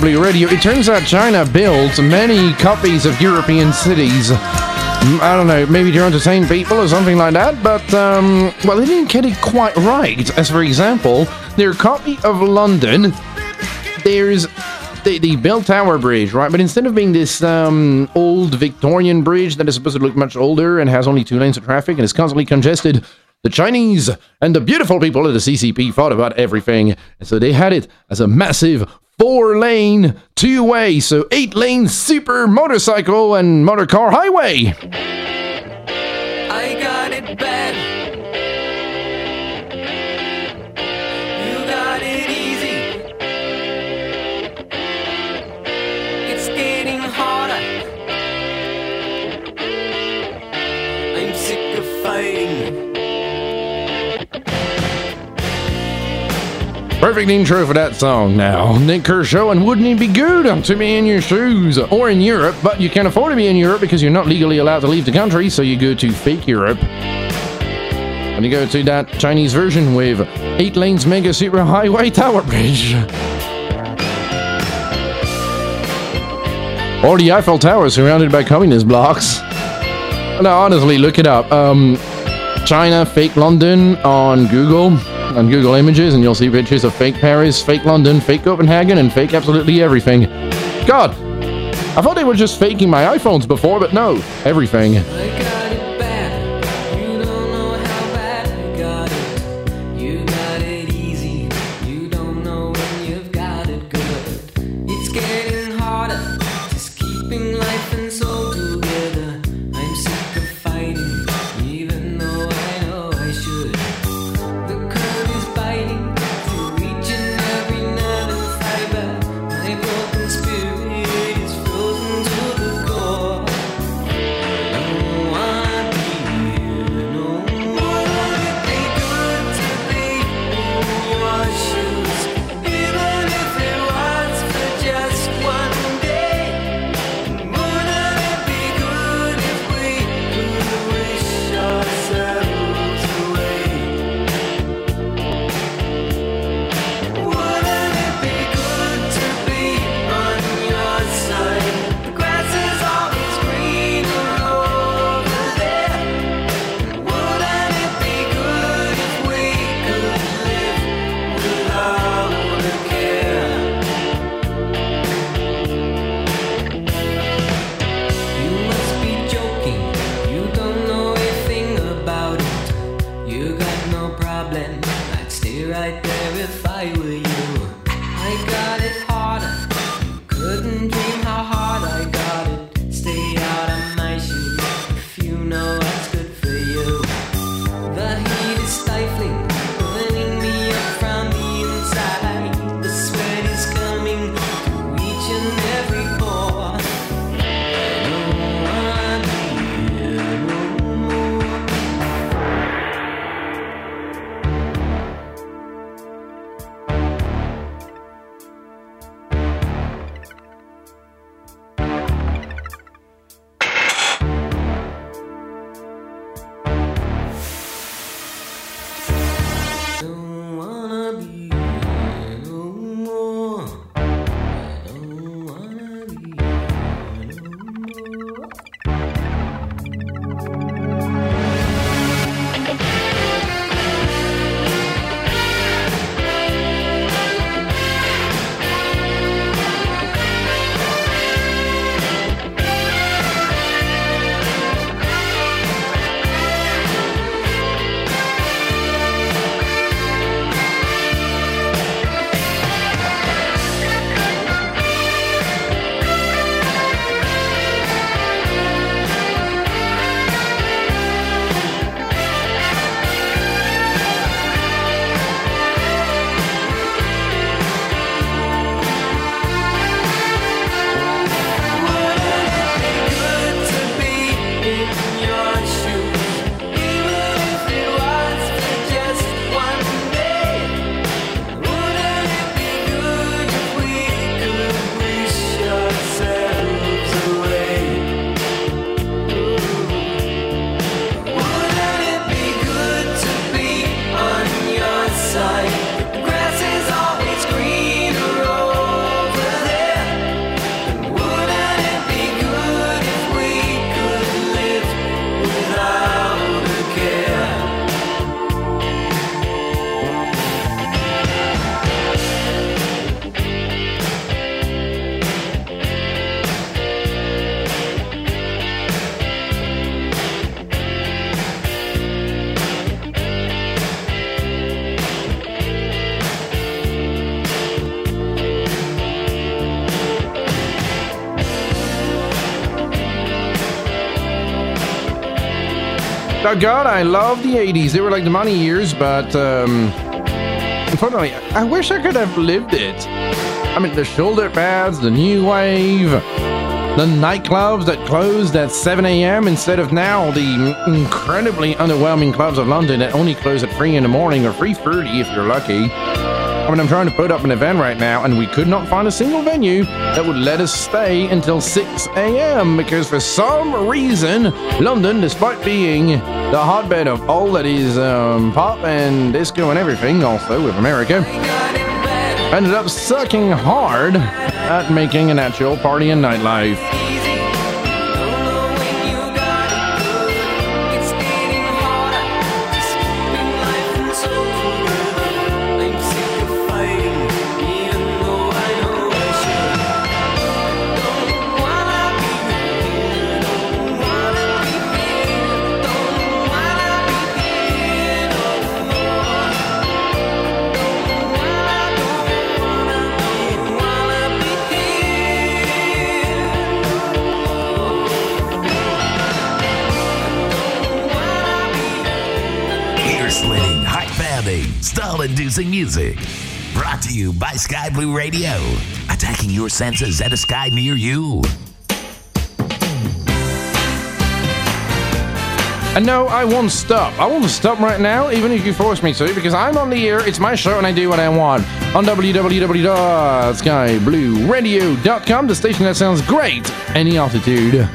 Radio. It turns out China builds many copies of European cities. Mm, I don't know, maybe to entertain people or something like that, but, um, well, they didn't get it quite right. As for example, their copy of London, there's the, the Bell Tower Bridge, right? But instead of being this um, old Victorian bridge that is supposed to look much older and has only two lanes of traffic and is constantly congested, the Chinese and the beautiful people of the CCP thought about everything. And so they had it as a massive four lane, two way, so eight lane super motorcycle and motor car highway. Perfect intro for that song now. Nik Kershaw and Wouldn't It Be Good to be in your shoes or in Europe, but you can't afford to be in Europe because you're not legally allowed to leave the country, so you go to fake Europe. And you go to that Chinese version with 8 lanes mega super highway tower bridge. Or the Eiffel Tower surrounded by communist blocks. No, honestly, look it up. Um, China, fake London on Google, on Google Images, and you'll see pictures of fake Paris, fake London, fake Copenhagen, and fake absolutely everything. God, I thought they were just faking my iPhones before, but no, everything. Oh God, I love the 80s. They were like the money years, but um, unfortunately, I wish I could have lived it. I mean, the shoulder pads, the new wave, the nightclubs that closed at 7 a.m. instead of now the incredibly underwhelming clubs of London that only close at 3 in the morning or 3.30 if you're lucky. I mean, I'm trying to put up an event right now, and we could not find a single venue that would let us stay until 6 a.m. because for some reason, London, despite being the hotbed of all that is um, pop and disco and everything, also with America, ended up sucking hard at making an actual party and nightlife. you by Sky Blue Radio, attacking your senses at a sky near you. And no, I won't stop. I won't stop right now, even if you force me to, because I'm on the air, it's my show, and I do what I want. On www.skyblueradio.com, the station that sounds great, any altitude.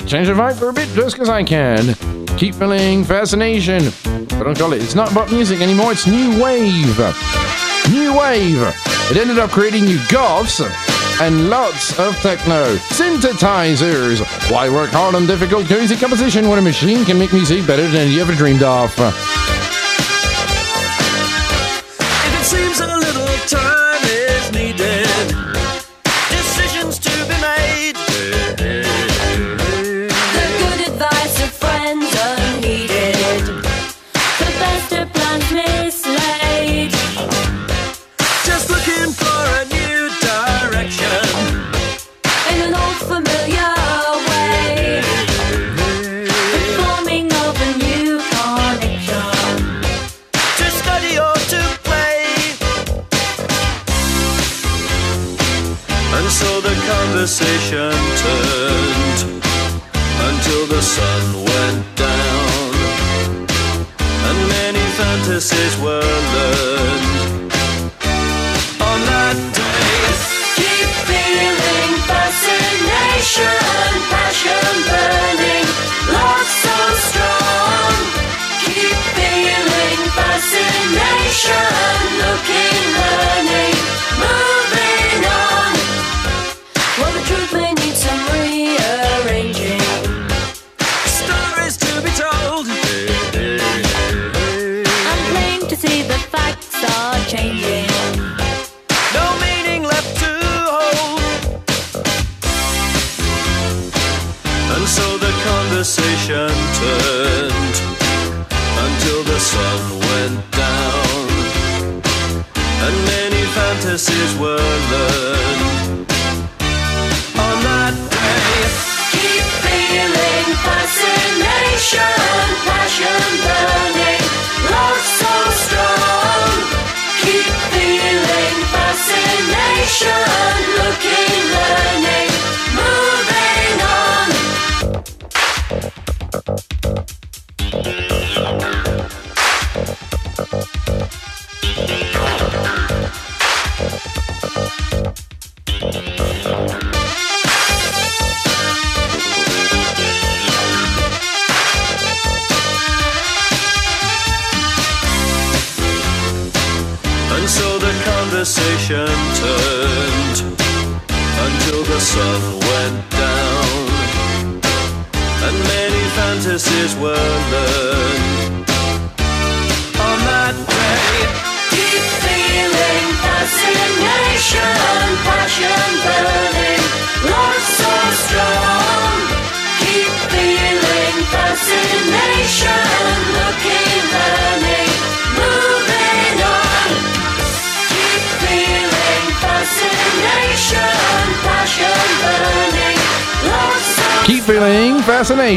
Change the vibe for a bit just because I can. Keep feeling fascination. But don't call it. It's not pop music anymore. It's new wave. New wave. It ended up creating new goths and lots of techno synthesizers. Why work hard on difficult, crazy composition when a machine can make music better than you ever dreamed of?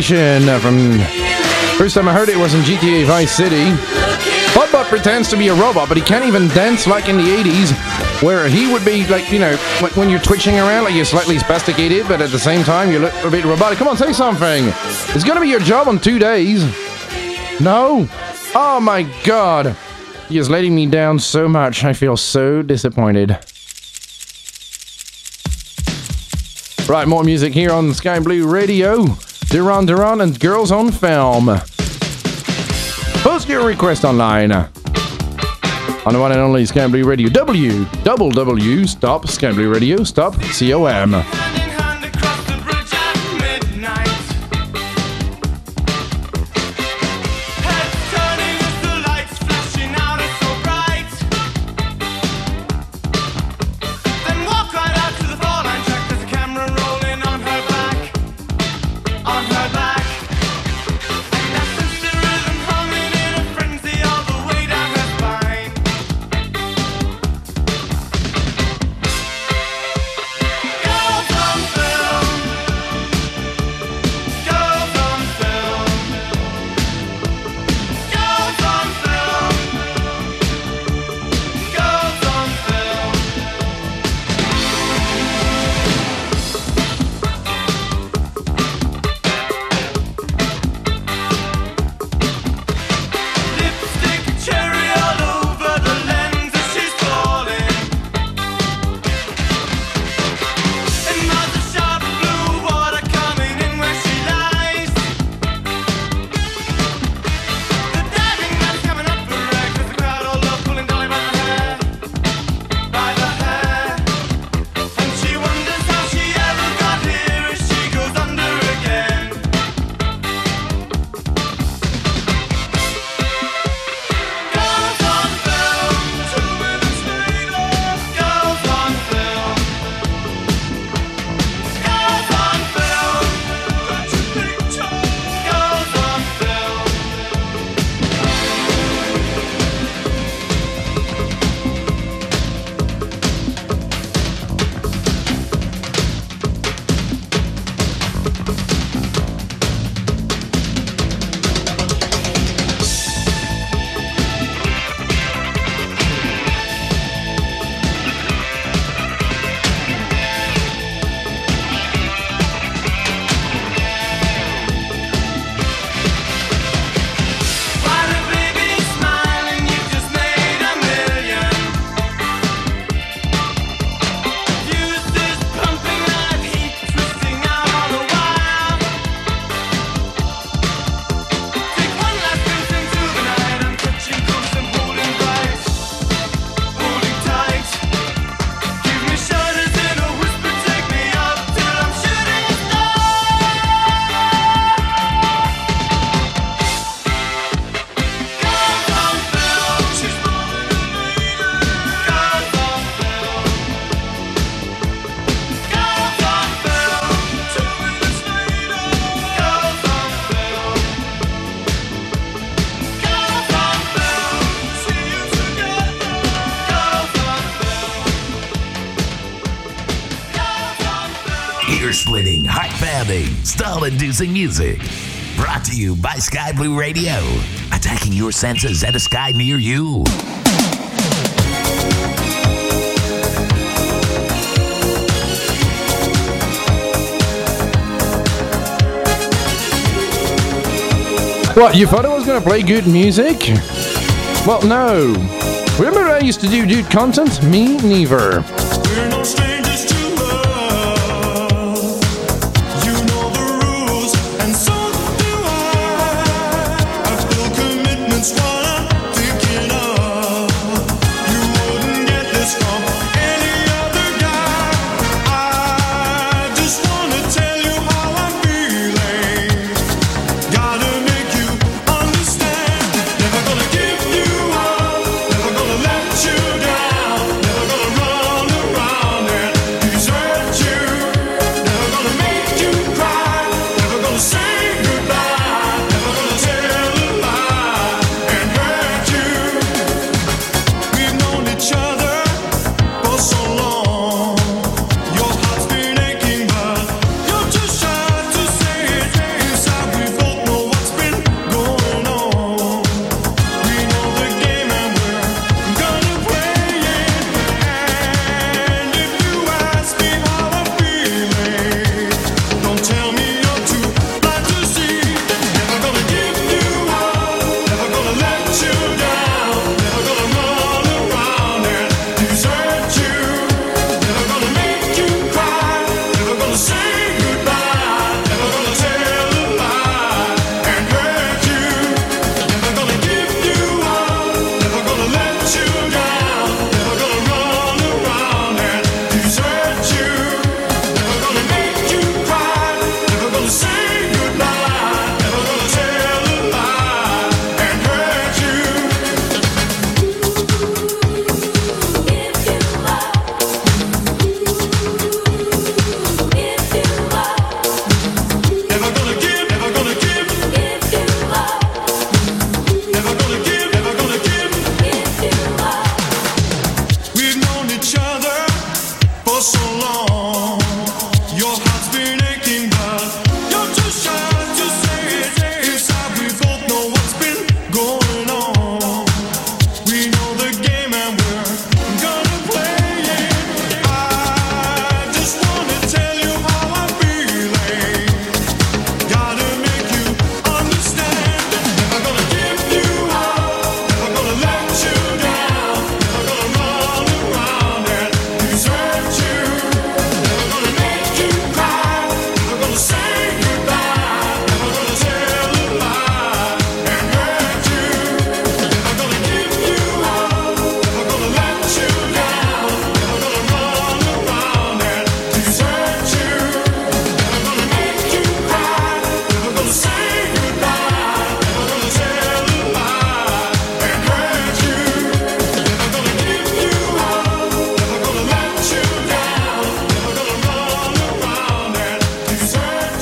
From. First time I heard it was in GTA Vice City. Butt pretends to be a robot, but he can't even dance like in the 80s, where he would be like, you know, when you're twitching around, like you're slightly spasticated, but at the same time you look a bit robotic. Come on, say something. It's gonna be your job on two days. No? Oh my god. He is letting me down so much. I feel so disappointed. Right, more music here on Sky Blue Radio. Duran Duran and Girls on Film. Post your request online. On the one and only Blue Radio. W, double W, stop, Blue Radio, stop, C-O-M. Girls stall music. Brought to you by Sky Blue Radio. Attacking your senses at a sky near you. What, you thought I was going to play good music? Well, no. Remember I used to do dude content? Me neither.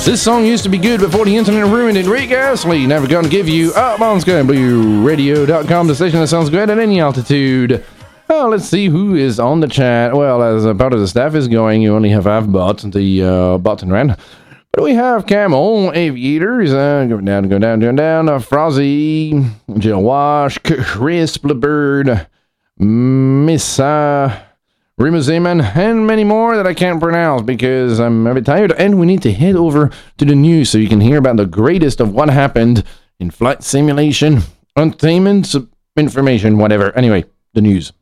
This song used to be good before the internet ruined it. Rick Astley, never gonna give you up on SkyBlueRadio.com, the station that sounds great at any altitude. Oh, let's see who is on the chat. Well, as a part of the staff is going, you only have five bots. The uh, ran. But we have Camel, Aviators, uh, going down, going down, going down, uh, Frozzy, Jill Wash, Crisp, Bird, Miss uh, Rima Zeman, and many more that I can't pronounce because I'm a bit tired. And we need to head over to the news so you can hear about the greatest of what happened in flight simulation, entertainment, information, whatever. Anyway, the news.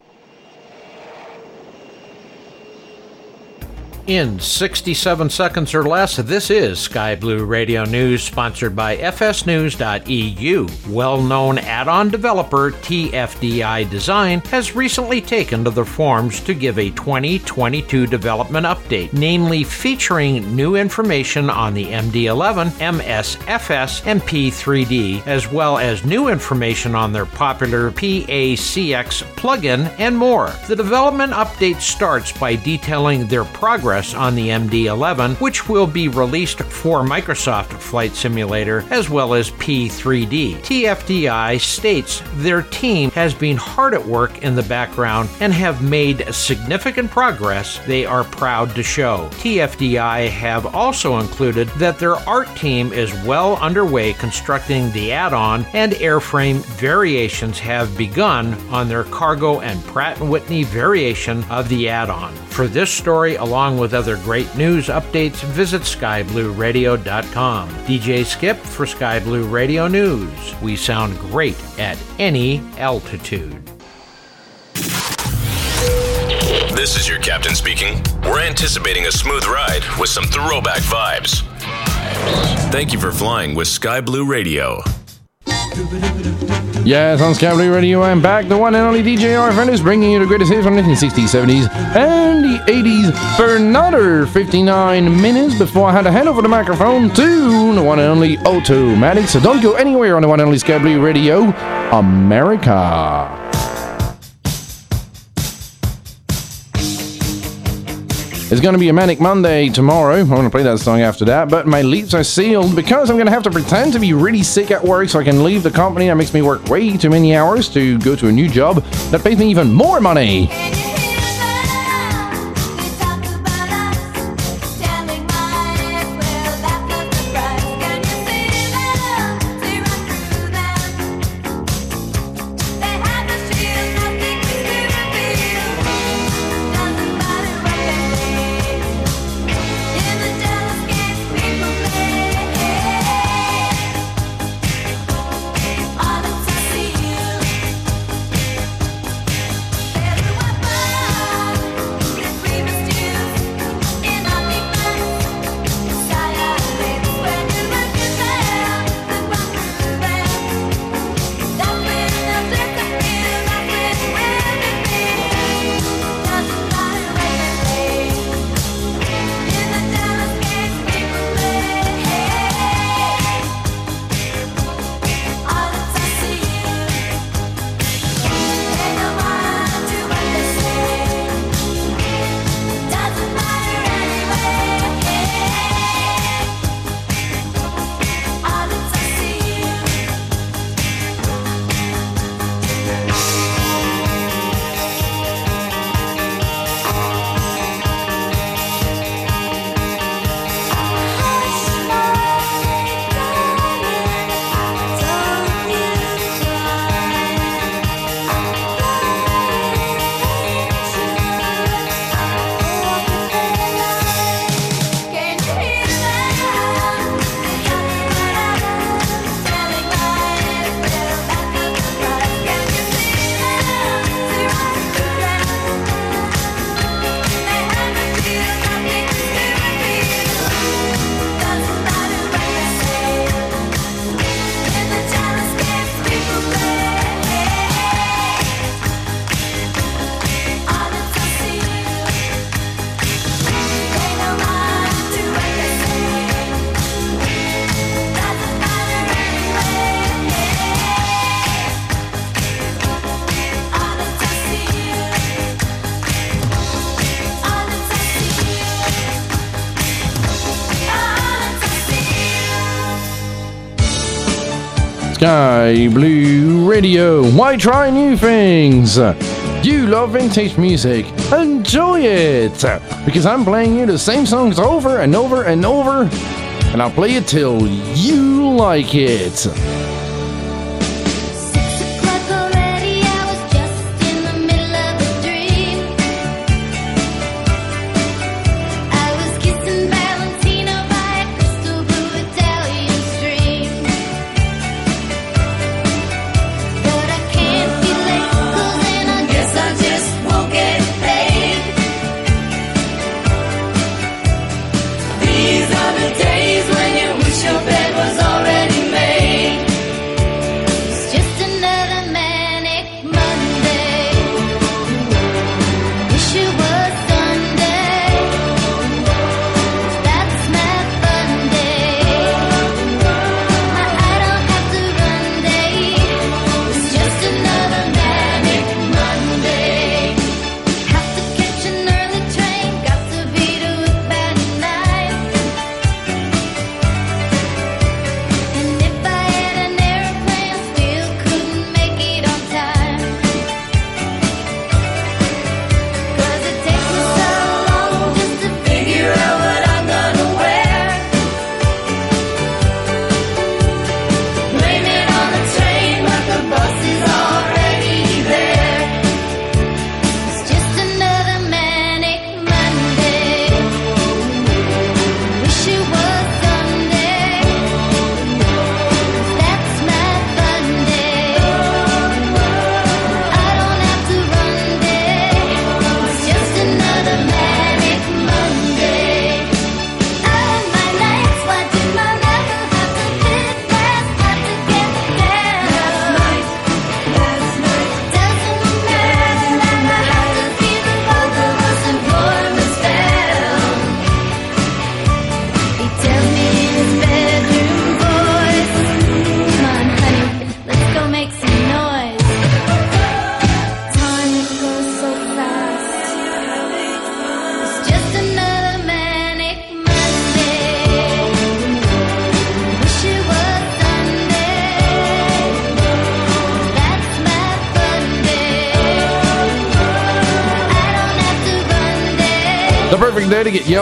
In 67 seconds or less, this is Sky Blue Radio News, sponsored by FSNews.eu. Well known add on developer TFDI Design has recently taken to the forums to give a 2022 development update, namely featuring new information on the MD11, MSFS, and P3D, as well as new information on their popular PACX plugin and more. The development update starts by detailing their progress progress on the MD 11, which will be released for Microsoft Flight Simulator as well as P3D. TFDI states their team has been hard at work in the background and have made significant progress they are proud to show. TFDI have also included that their art team is well underway constructing the add on and airframe variations have begun on their cargo and Pratt & Whitney variation of the add-on. For this story along with other great news updates, visit skyblueradio.com. DJ Skip for Sky Blue Radio News. We sound great at any altitude. This is your captain speaking. We're anticipating a smooth ride with some throwback vibes. Thank you for flying with Sky Blue Radio. Yes, on Sky Radio, I'm back, the one and only DJ RFN is bringing you the greatest hits from the 1960s, 70s, and the 80s for another 59 minutes before I had to hand over the microphone to the one and only Automatic. So don't go anywhere on the one and only Sky Radio, America. It's going to be a manic Monday tomorrow. I'm going to play that song after that. But my leaves are sealed because I'm going to have to pretend to be really sick at work so I can leave the company that makes me work way too many hours to go to a new job that pays me even more money. Sky Blue Radio. Why try new things? You love vintage music. Enjoy it! Because I'm playing you the same songs over and over and over, and I'll play it till you like it.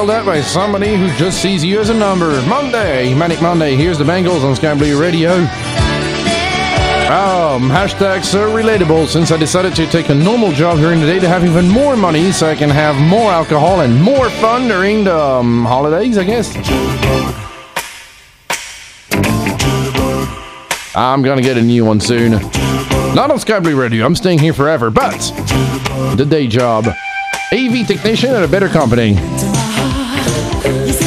yelled at by somebody who just sees you as a number. Monday, Manic Monday. Here's the Bangles on Sky Blue Radio. Um, hashtag so relatable since I decided to take a normal job during the day to have even more money so I can have more alcohol and more fun during the um, holidays, I guess. I'm gonna get a new one soon. Not on Sky Blue Radio, I'm staying here forever, but the day job. AV technician at a better company. You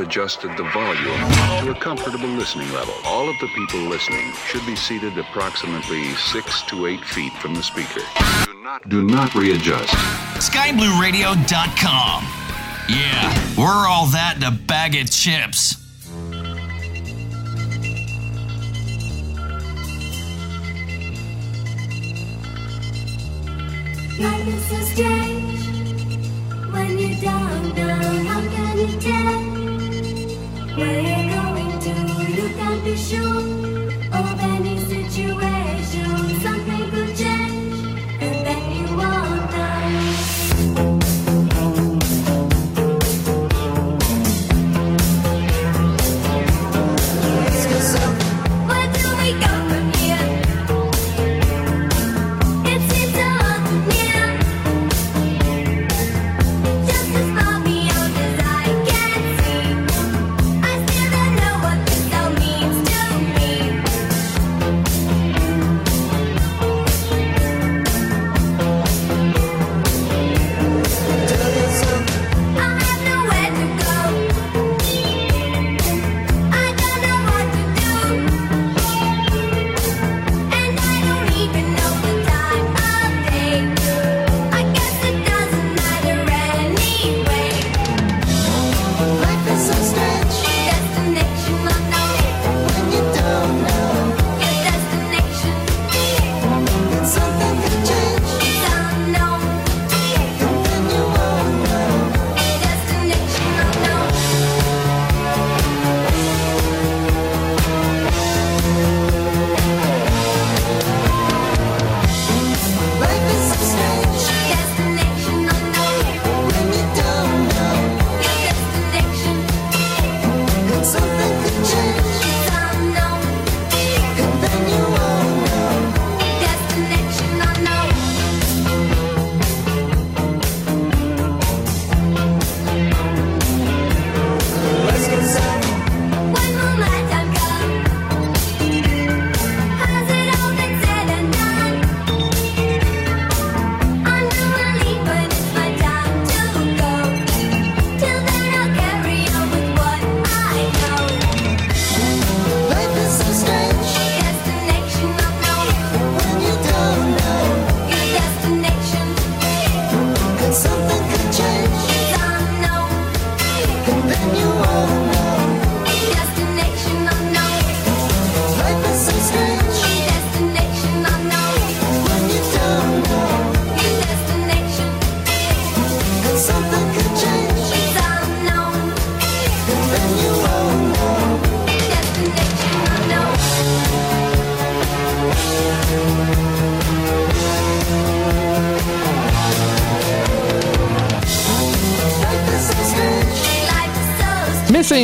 adjusted the volume to a comfortable listening level. All of the people listening should be seated approximately six to eight feet from the speaker. Do not, do not readjust. SkyBlueRadio.com. Yeah, we're all that in a bag of chips.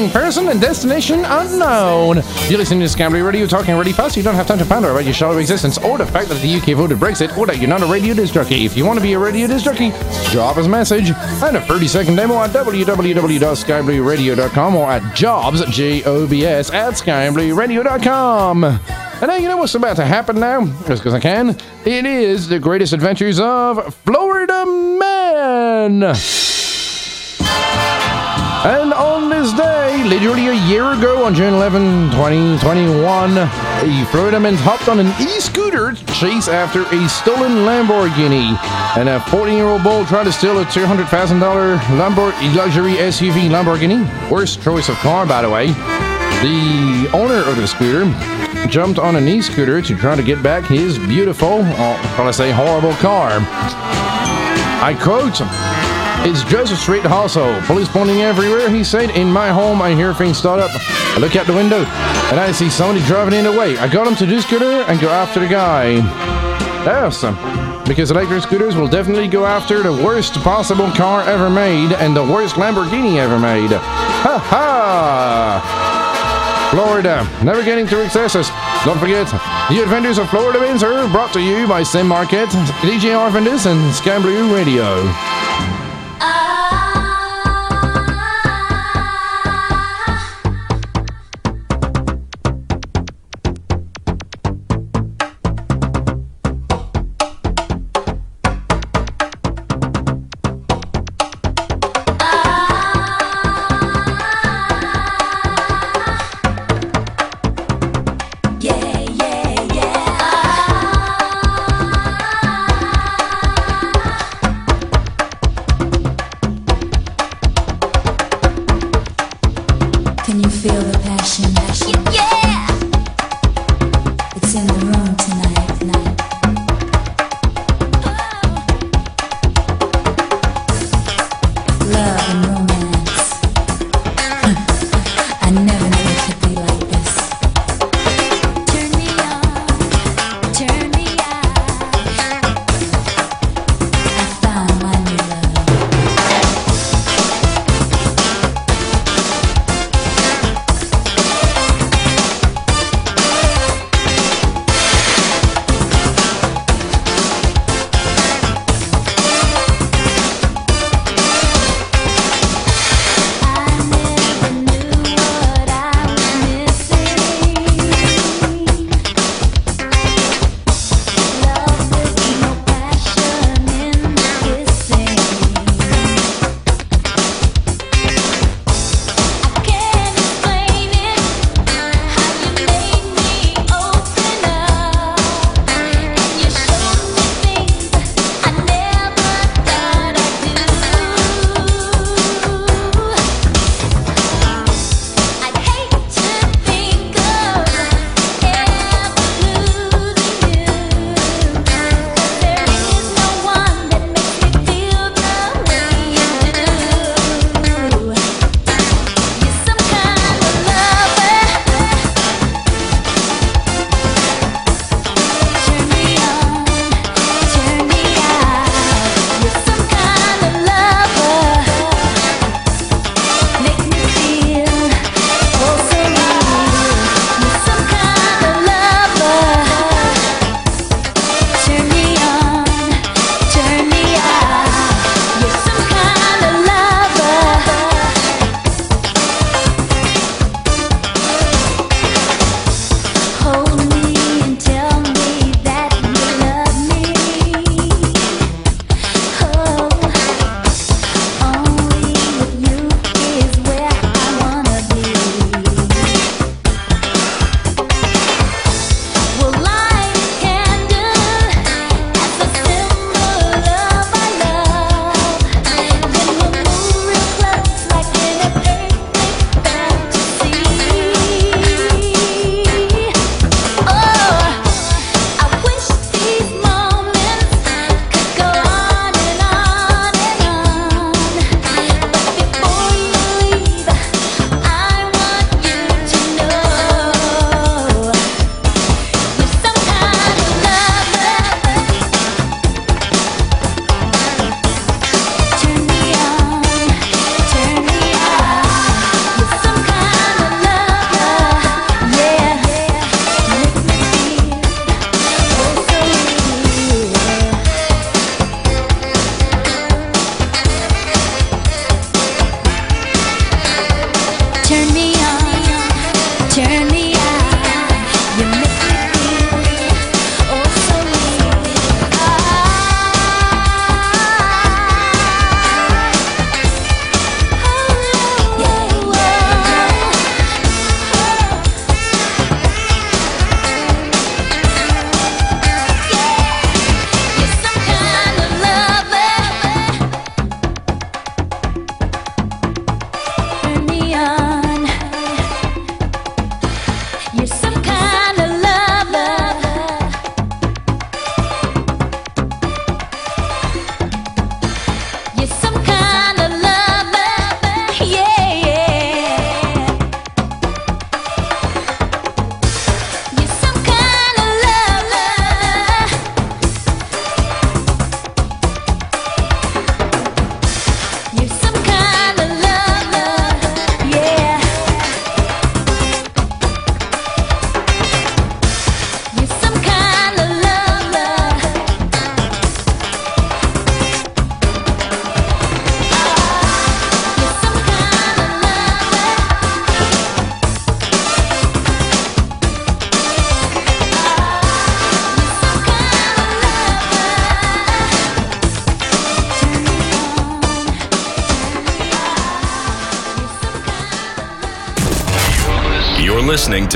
Missing person and destination unknown. You're listening to Scambly Radio, talking really fast. You don't have time to ponder about your shallow existence or the fact that the UK voted Brexit or that you're not a radio disc jockey. If you want to be a radio disc jockey, drop us a message and a 30 second demo at www.skyblueradio.com or at jobs, J O B S, at skyblueradio.com. And now you know what's about to happen now? Just because I can. It is the greatest adventures of Florida Man. And day, literally a year ago, on June 11, 2021, a Florida man hopped on an e-scooter to chase after a stolen Lamborghini. And a 14-year-old bull tried to steal a $200,000 Lambor- luxury SUV Lamborghini. Worst choice of car, by the way. The owner of the scooter jumped on an e-scooter to try to get back his beautiful, or shall I say horrible car. I quote, it's a street hustle. Police pointing everywhere. He said, In my home, I hear things start up. I look out the window and I see somebody driving in the way. I got him to do scooter and go after the guy. Yes, because electric scooters will definitely go after the worst possible car ever made and the worst Lamborghini ever made. Ha ha! Florida, never getting too excesses. Don't forget, the Adventures of Florida are brought to you by SimMarket, DJ Arvandus, and Sky Blue Radio.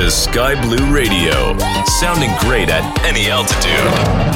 to Sky Blue Radio, sounding great at any altitude.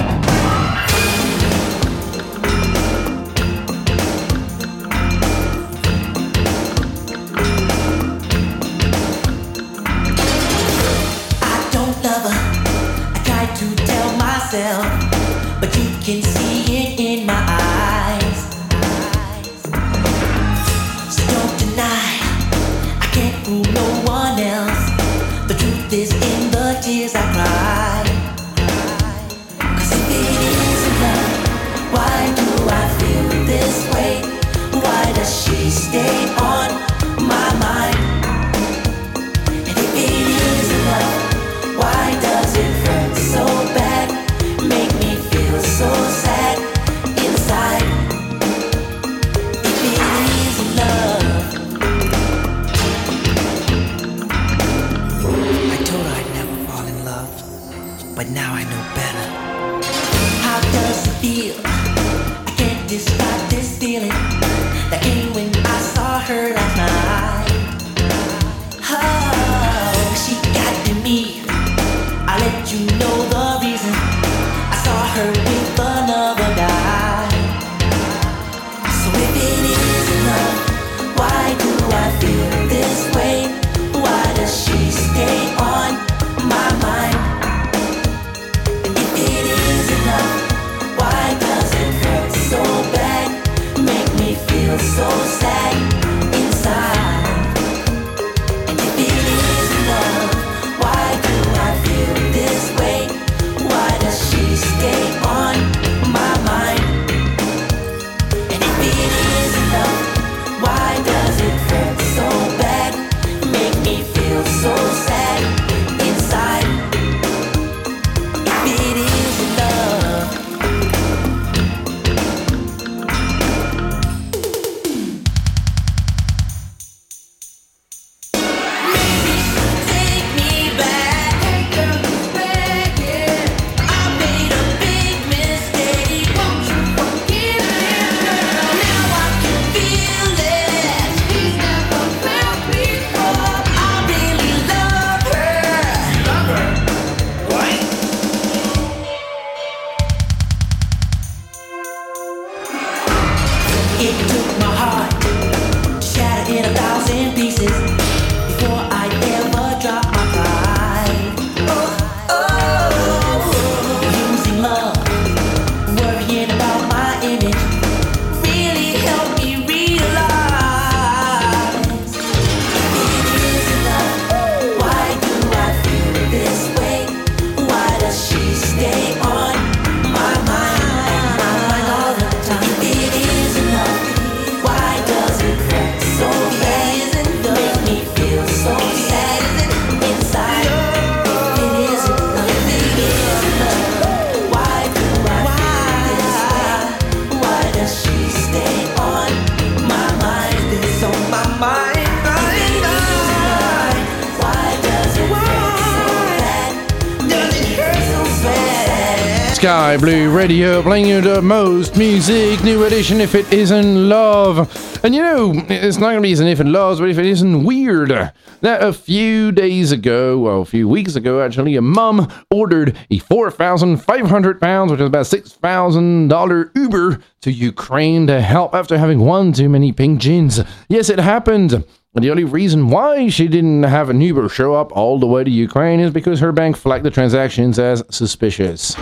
Sky Blue Radio, playing you the most music, new edition if it isn't love. And you know, it's not gonna be isn't if it loves, but if it isn't weird. That a few days ago, well, a few weeks ago actually, a mum ordered a 4,500 pounds, which is about $6,000 Uber to Ukraine to help after having one too many pink gins. Yes, it happened. And the only reason why she didn't have an Uber show up all the way to Ukraine is because her bank flagged the transactions as suspicious.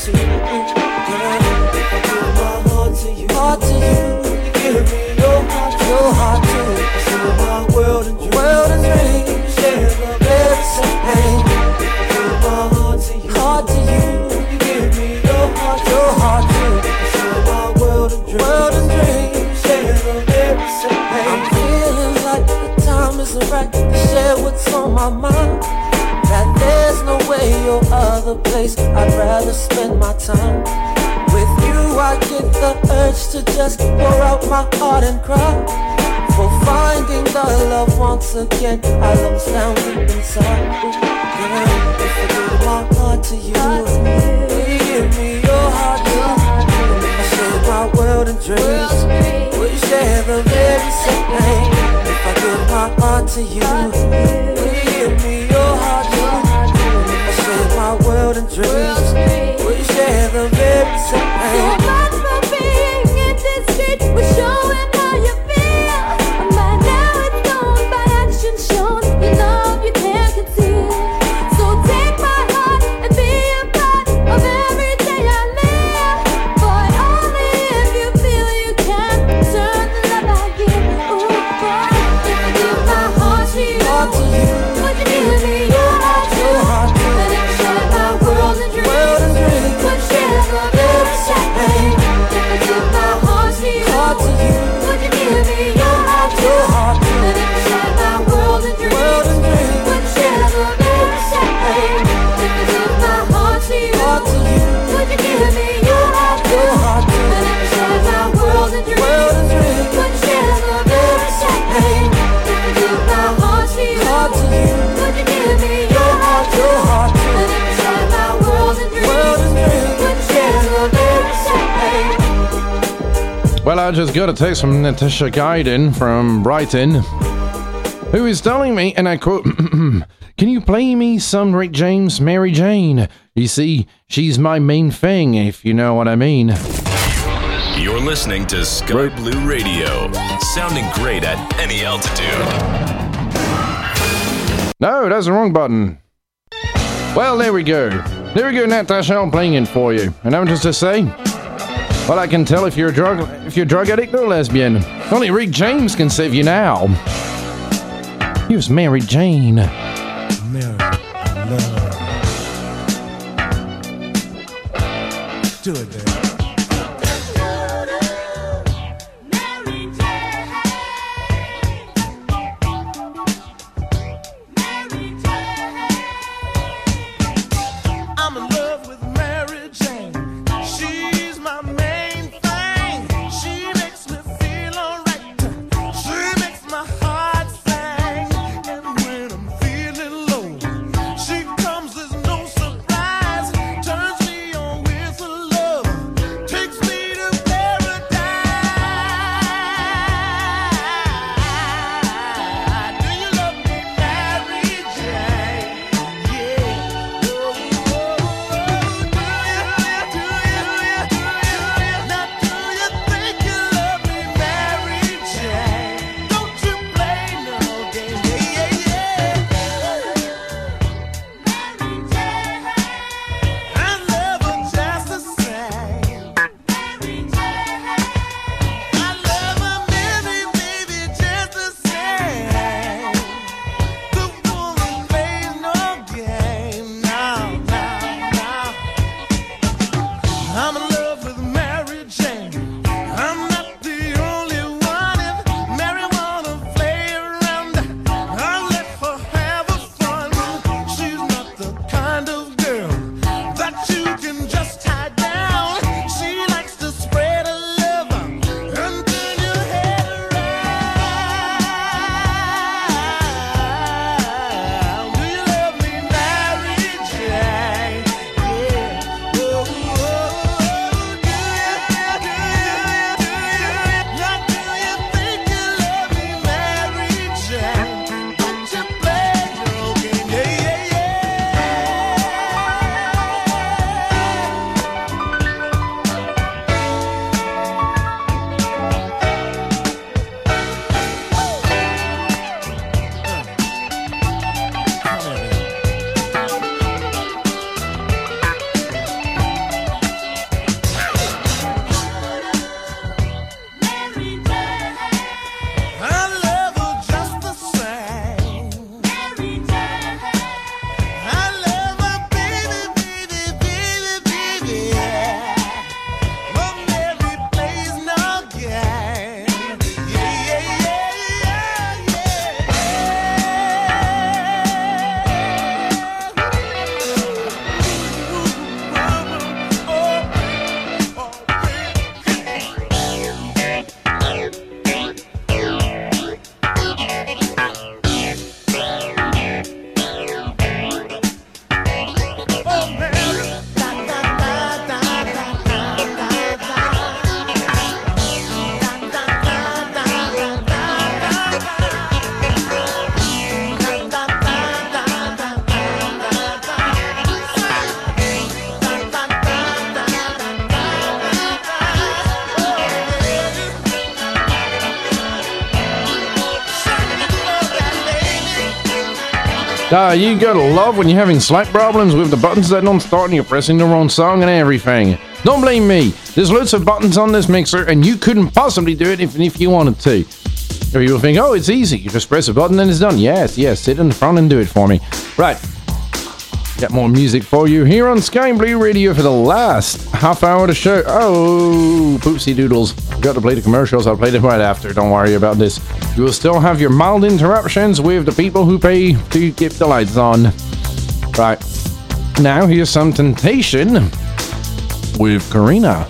see you. Place I'd rather spend my time. With you, I get the urge to just pour out my heart and cry. For finding the love once again, I lost down deep inside. Girl, if I give my heart to you, will you give me your heart? And if I share my world and dreams, will you share the very same thing? If I give my heart to you, dreams, you share the same I just got a text from Natasha Gaiden from Brighton, who is telling me, and I quote, Can you play me some Rick James Mary Jane? You see, she's my main thing, if you know what I mean. You're listening to Sky Blue Radio, sounding great at any altitude. No, that's the wrong button. Well, there we go. There we go, Natasha. I'm playing it for you. And I'm just to say, well, I can tell if you're a drug if you're a drug addict or lesbian. Only Rick James can save you now. Here's Mary Jane. Mary, love. Do it, baby. Uh, you gotta love when you're having slight problems with the buttons that don't start and you're pressing the wrong song and everything. Don't blame me. There's loads of buttons on this mixer and you couldn't possibly do it even if you wanted to. You'll think, oh, it's easy. You just press a button and it's done. Yes, yes, sit in the front and do it for me. Right. Got more music for you here on Sky Blue Radio for the last half hour of the show. Oh, poopsie doodles. Got to play the commercials. I'll play them right after. Don't worry about this. You will still have your mild interruptions with the people who pay to keep the lights on. Right. Now, here's some temptation with Karina.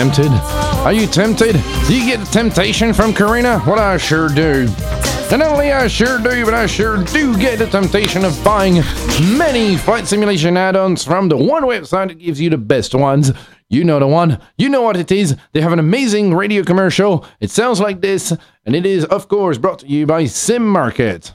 Tempted? Are you tempted? Do you get temptation from Karina? Well, I sure do. And not only I sure do, but I sure do get the temptation of buying many flight simulation add-ons from the one website that gives you the best ones. You know the one. You know what it is. They have an amazing radio commercial. It sounds like this, and it is, of course, brought to you by Sim Market.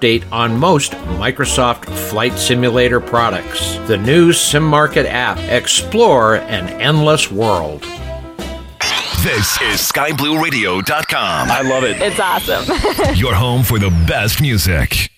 update on most Microsoft Flight Simulator products. The new SimMarket app. Explore an endless world. This is SkyBlueRadio.com. I love it. It's awesome. Your home for the best music.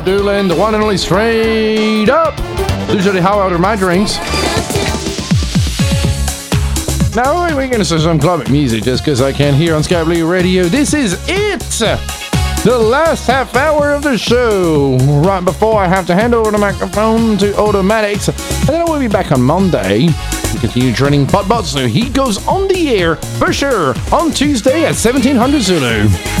Bob Doolin, the one and only straight up. Usually how I are my drinks. Now we're going to see some club music just because I can't hear on Sky Blue Radio. This is it! The last half hour of the show, right before I have to hand over the microphone to Automatics. And then I will be back on Monday to continue training Potbot so he goes on the air for sure on Tuesday at 1700 Zulu.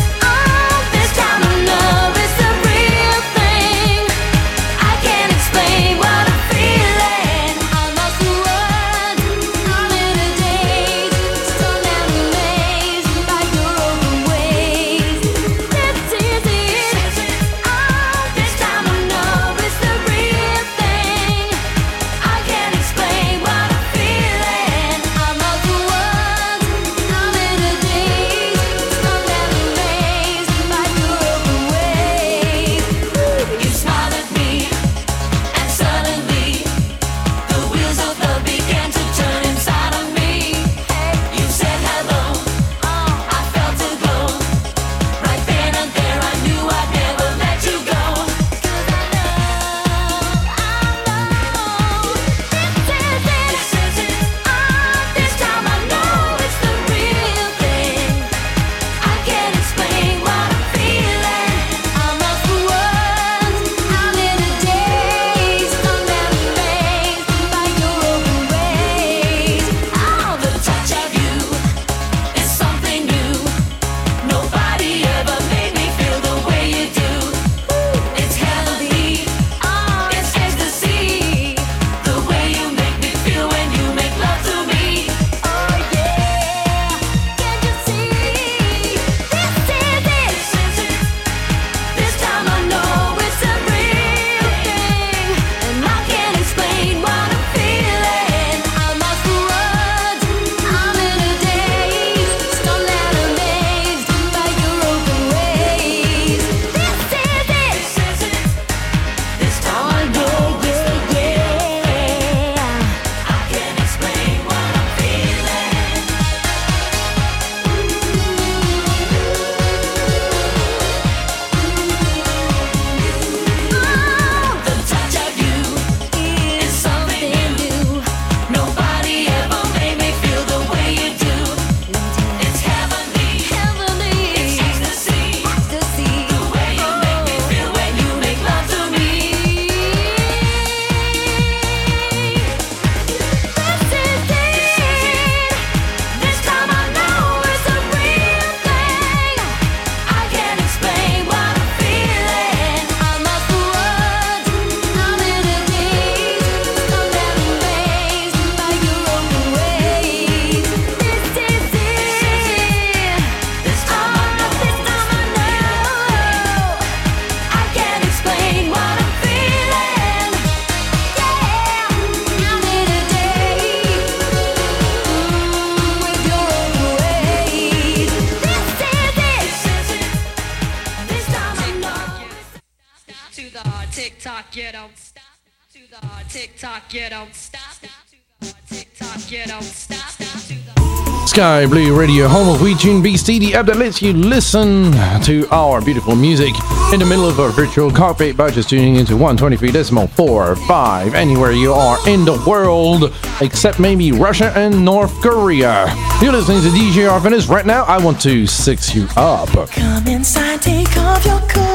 Sky Blue Radio, home of WeTune BC, the app that lets you listen to our beautiful music in the middle of a virtual carpet by just tuning into 123.45 anywhere you are in the world, except maybe Russia and North Korea. You're listening to DJ Arvandus. Right now, I want to six you up. Come inside, take off your coat.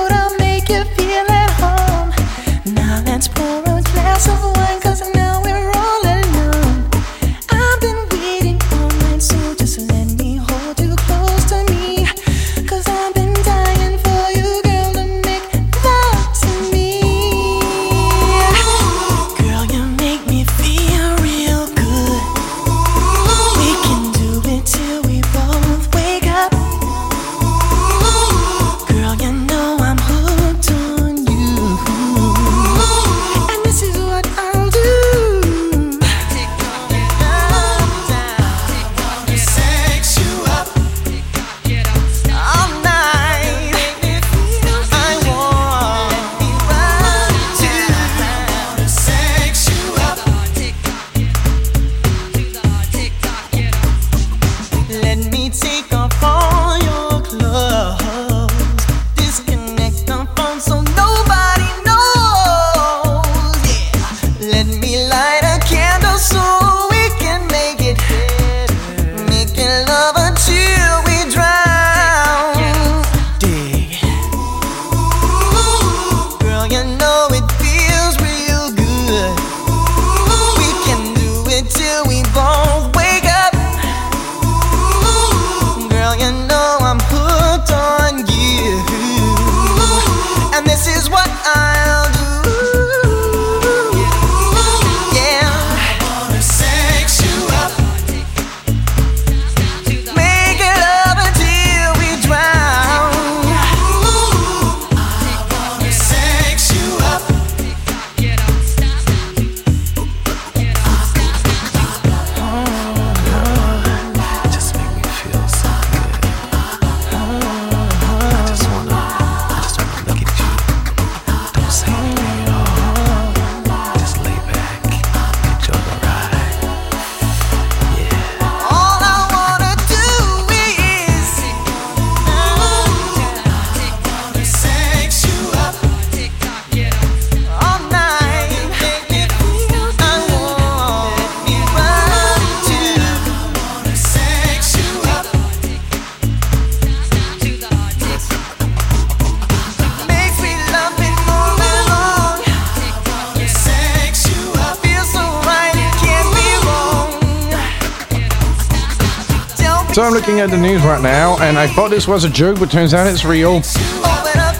Looking at the news right now, and I thought this was a joke, but turns out it's real.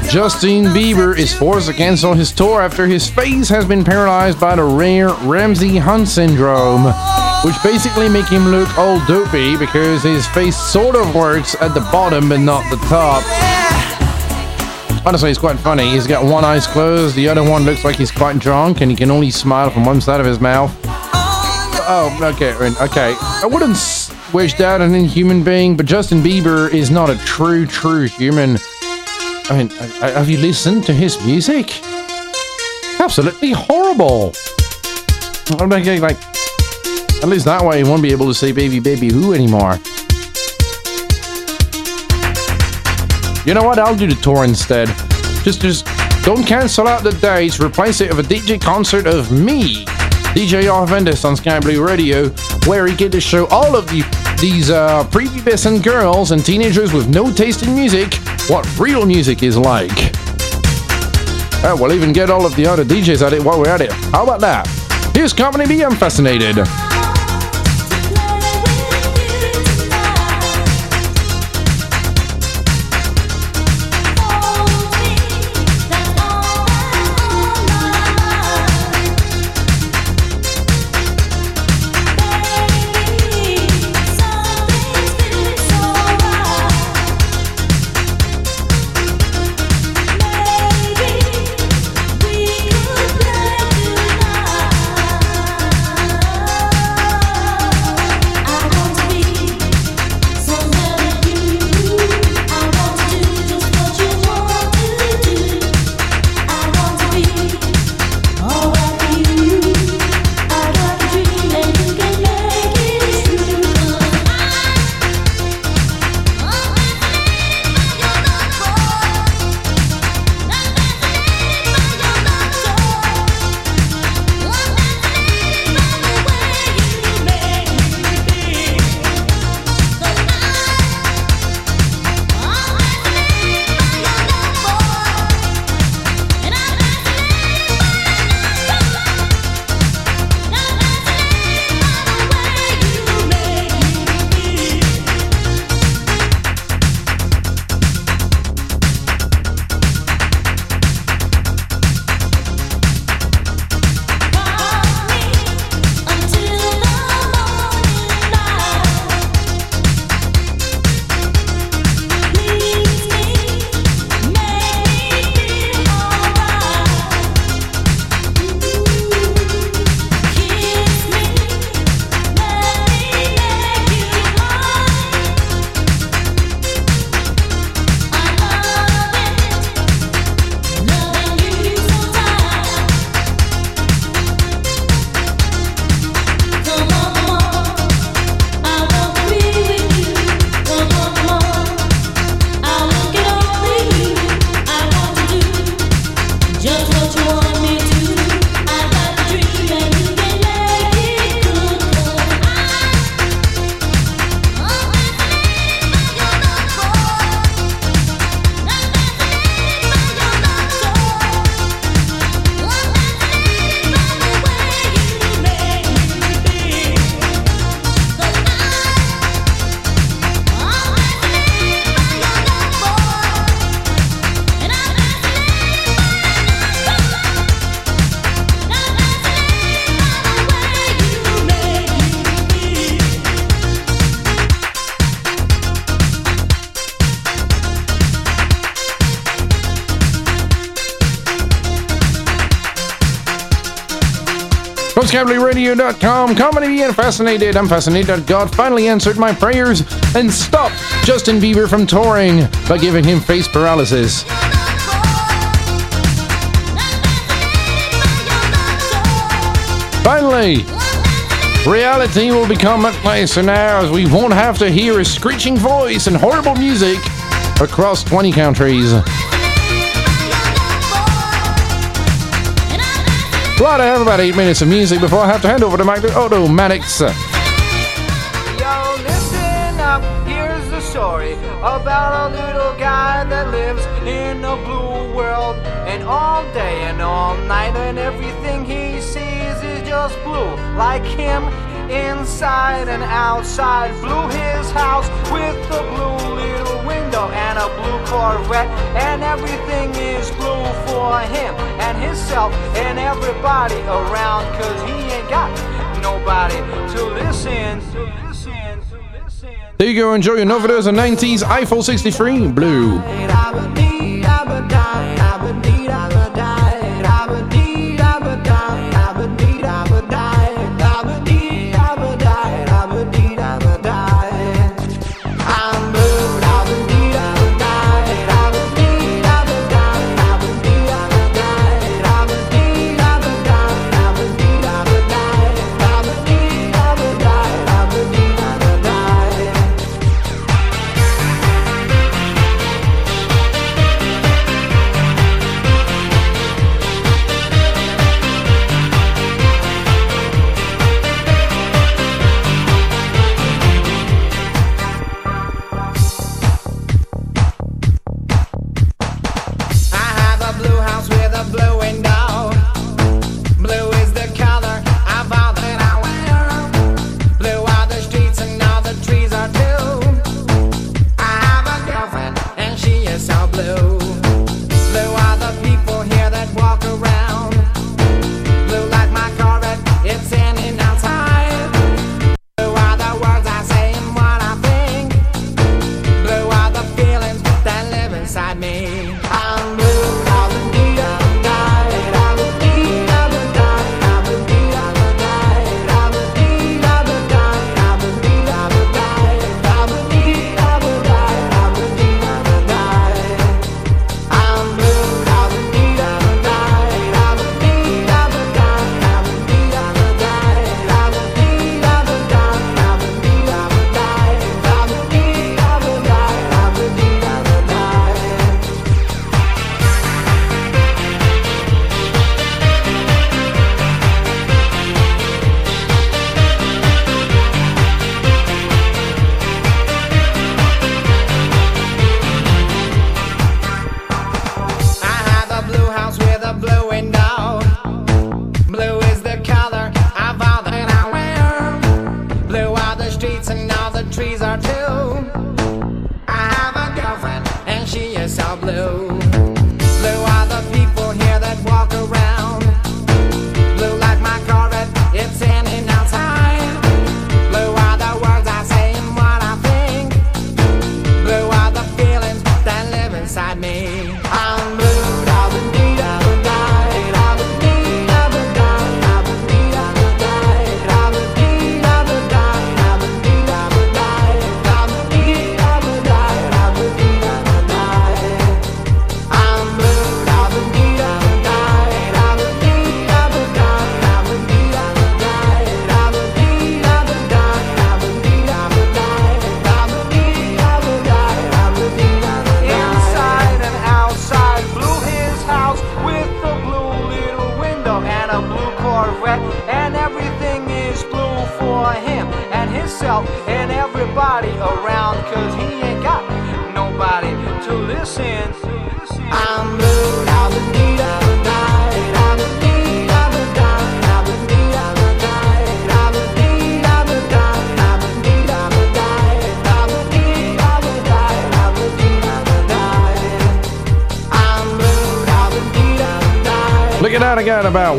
Justin Bieber is forced to cancel his tour after his face has been paralyzed by the rare Ramsay Hunt syndrome, which basically make him look all dopey because his face sort of works at the bottom but not the top. Honestly, it's quite funny. He's got one eye closed, the other one looks like he's quite drunk, and he can only smile from one side of his mouth. Oh, okay, okay. I wouldn't s- wish that on any being, but Justin Bieber is not a true, true human. I mean, I, I- have you listened to his music? Absolutely horrible. I'm like, like, at least that way he won't be able to say "baby, baby, who" anymore. You know what? I'll do the tour instead. Just, just don't cancel out the dates. Replace it with a DJ concert of me, DJ Arvandus on Sky Blue Radio, where he get to show all of the these uh, prepubescent girls and teenagers with no taste in music what real music is like. Uh, we'll even get all of the other DJs at it while we're at it. How about that? Here's Company B. I'm fascinated. SkyBlueRadio.com, comedy and fascinated. I'm fascinated that God finally answered my prayers and stopped Justin Bieber from touring by giving him face paralysis. Finally, reality will become much nicer now as we won't have to hear a screeching voice and horrible music across 20 countries. Right, I have about eight minutes of music before I have to hand over to Mike Otto Mannix. Yo, listen up. Here's the story about a little guy that lives in a blue world. And all day and all night, and everything he sees is just blue, like him inside and outside. His house with blue little window and a blue Corvette, and everything is blue for him and himself and everybody around cause he ain't got nobody to listen to listen to listen. There you go enjoy your Novados and 90s Eiffel 63 blue.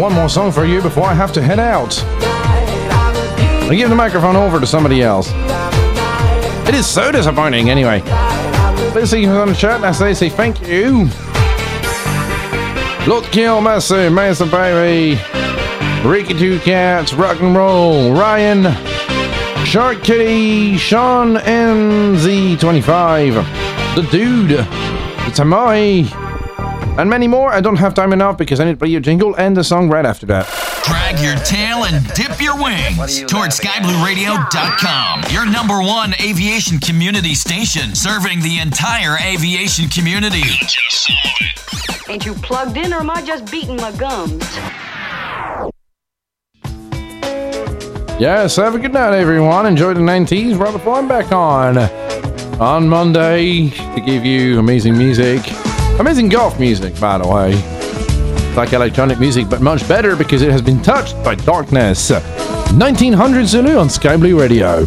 one more song for you before I have to head out. I give the microphone over to somebody else. It is so disappointing, anyway. Let's see who's on the chat. I say, say thank you. Look, Kill Masu, Mason Baby, Ricky Two Cats, Rock and Roll, Ryan, Shark Kitty, Sean MZ25, The Dude, The Tamai. And many more. I don't have time enough because I need to play jingle and the song right after that. Drag your tail and dip your wings you towards skyblueradio.com. Your number one aviation community station serving the entire aviation community. Ain't you plugged in or am I just beating my gums? Yes, have a good night, everyone. Enjoy the 90s. Robert Flynn back on on Monday to give you amazing music Amazing goth music, by the way. It's like electronic music, but much better because it has been touched by darkness. 1900 Zulu on Sky Blue Radio.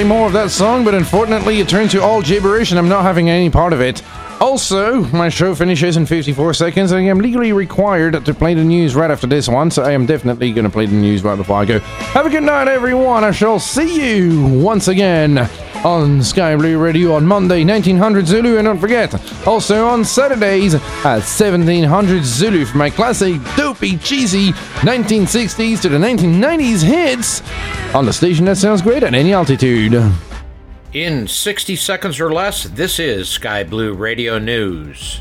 Play more of that song, but unfortunately it turned to all gibberish and I'm not having any part of it. Also, my show finishes in 54 seconds and I am legally required to play the news right after this one, so I am definitely going to play the news right before I go. Have a good night, everyone. I shall see you once again on Sky Blue Radio on Monday, 1900 Zulu, and don't forget, also on Saturdays at 1700 Zulu for my classic, dopey, cheesy 1960s to the 1990s hits on the station that sounds great at any altitude. In 60 seconds or less, this is Sky Blue Radio News.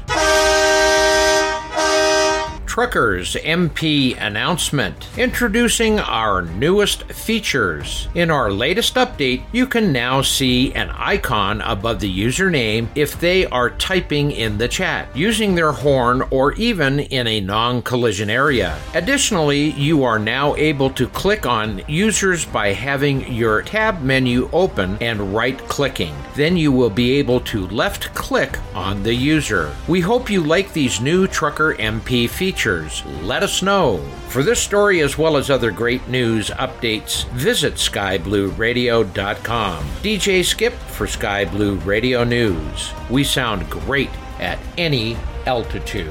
TruckersMP announcement introducing our newest features. In our latest update, you can now see an icon above the username if they are typing in the chat, using their horn, or even in a non collision area. Additionally, you are now able to click on users by having your tab menu open and right clicking. Then you will be able to left click on the user. We hope you like these new Trucker MP features. Let us know. For this story, as well as other great news updates, visit skyblueradio.com. DJ Skip for Sky Blue Radio News. We sound great at any altitude.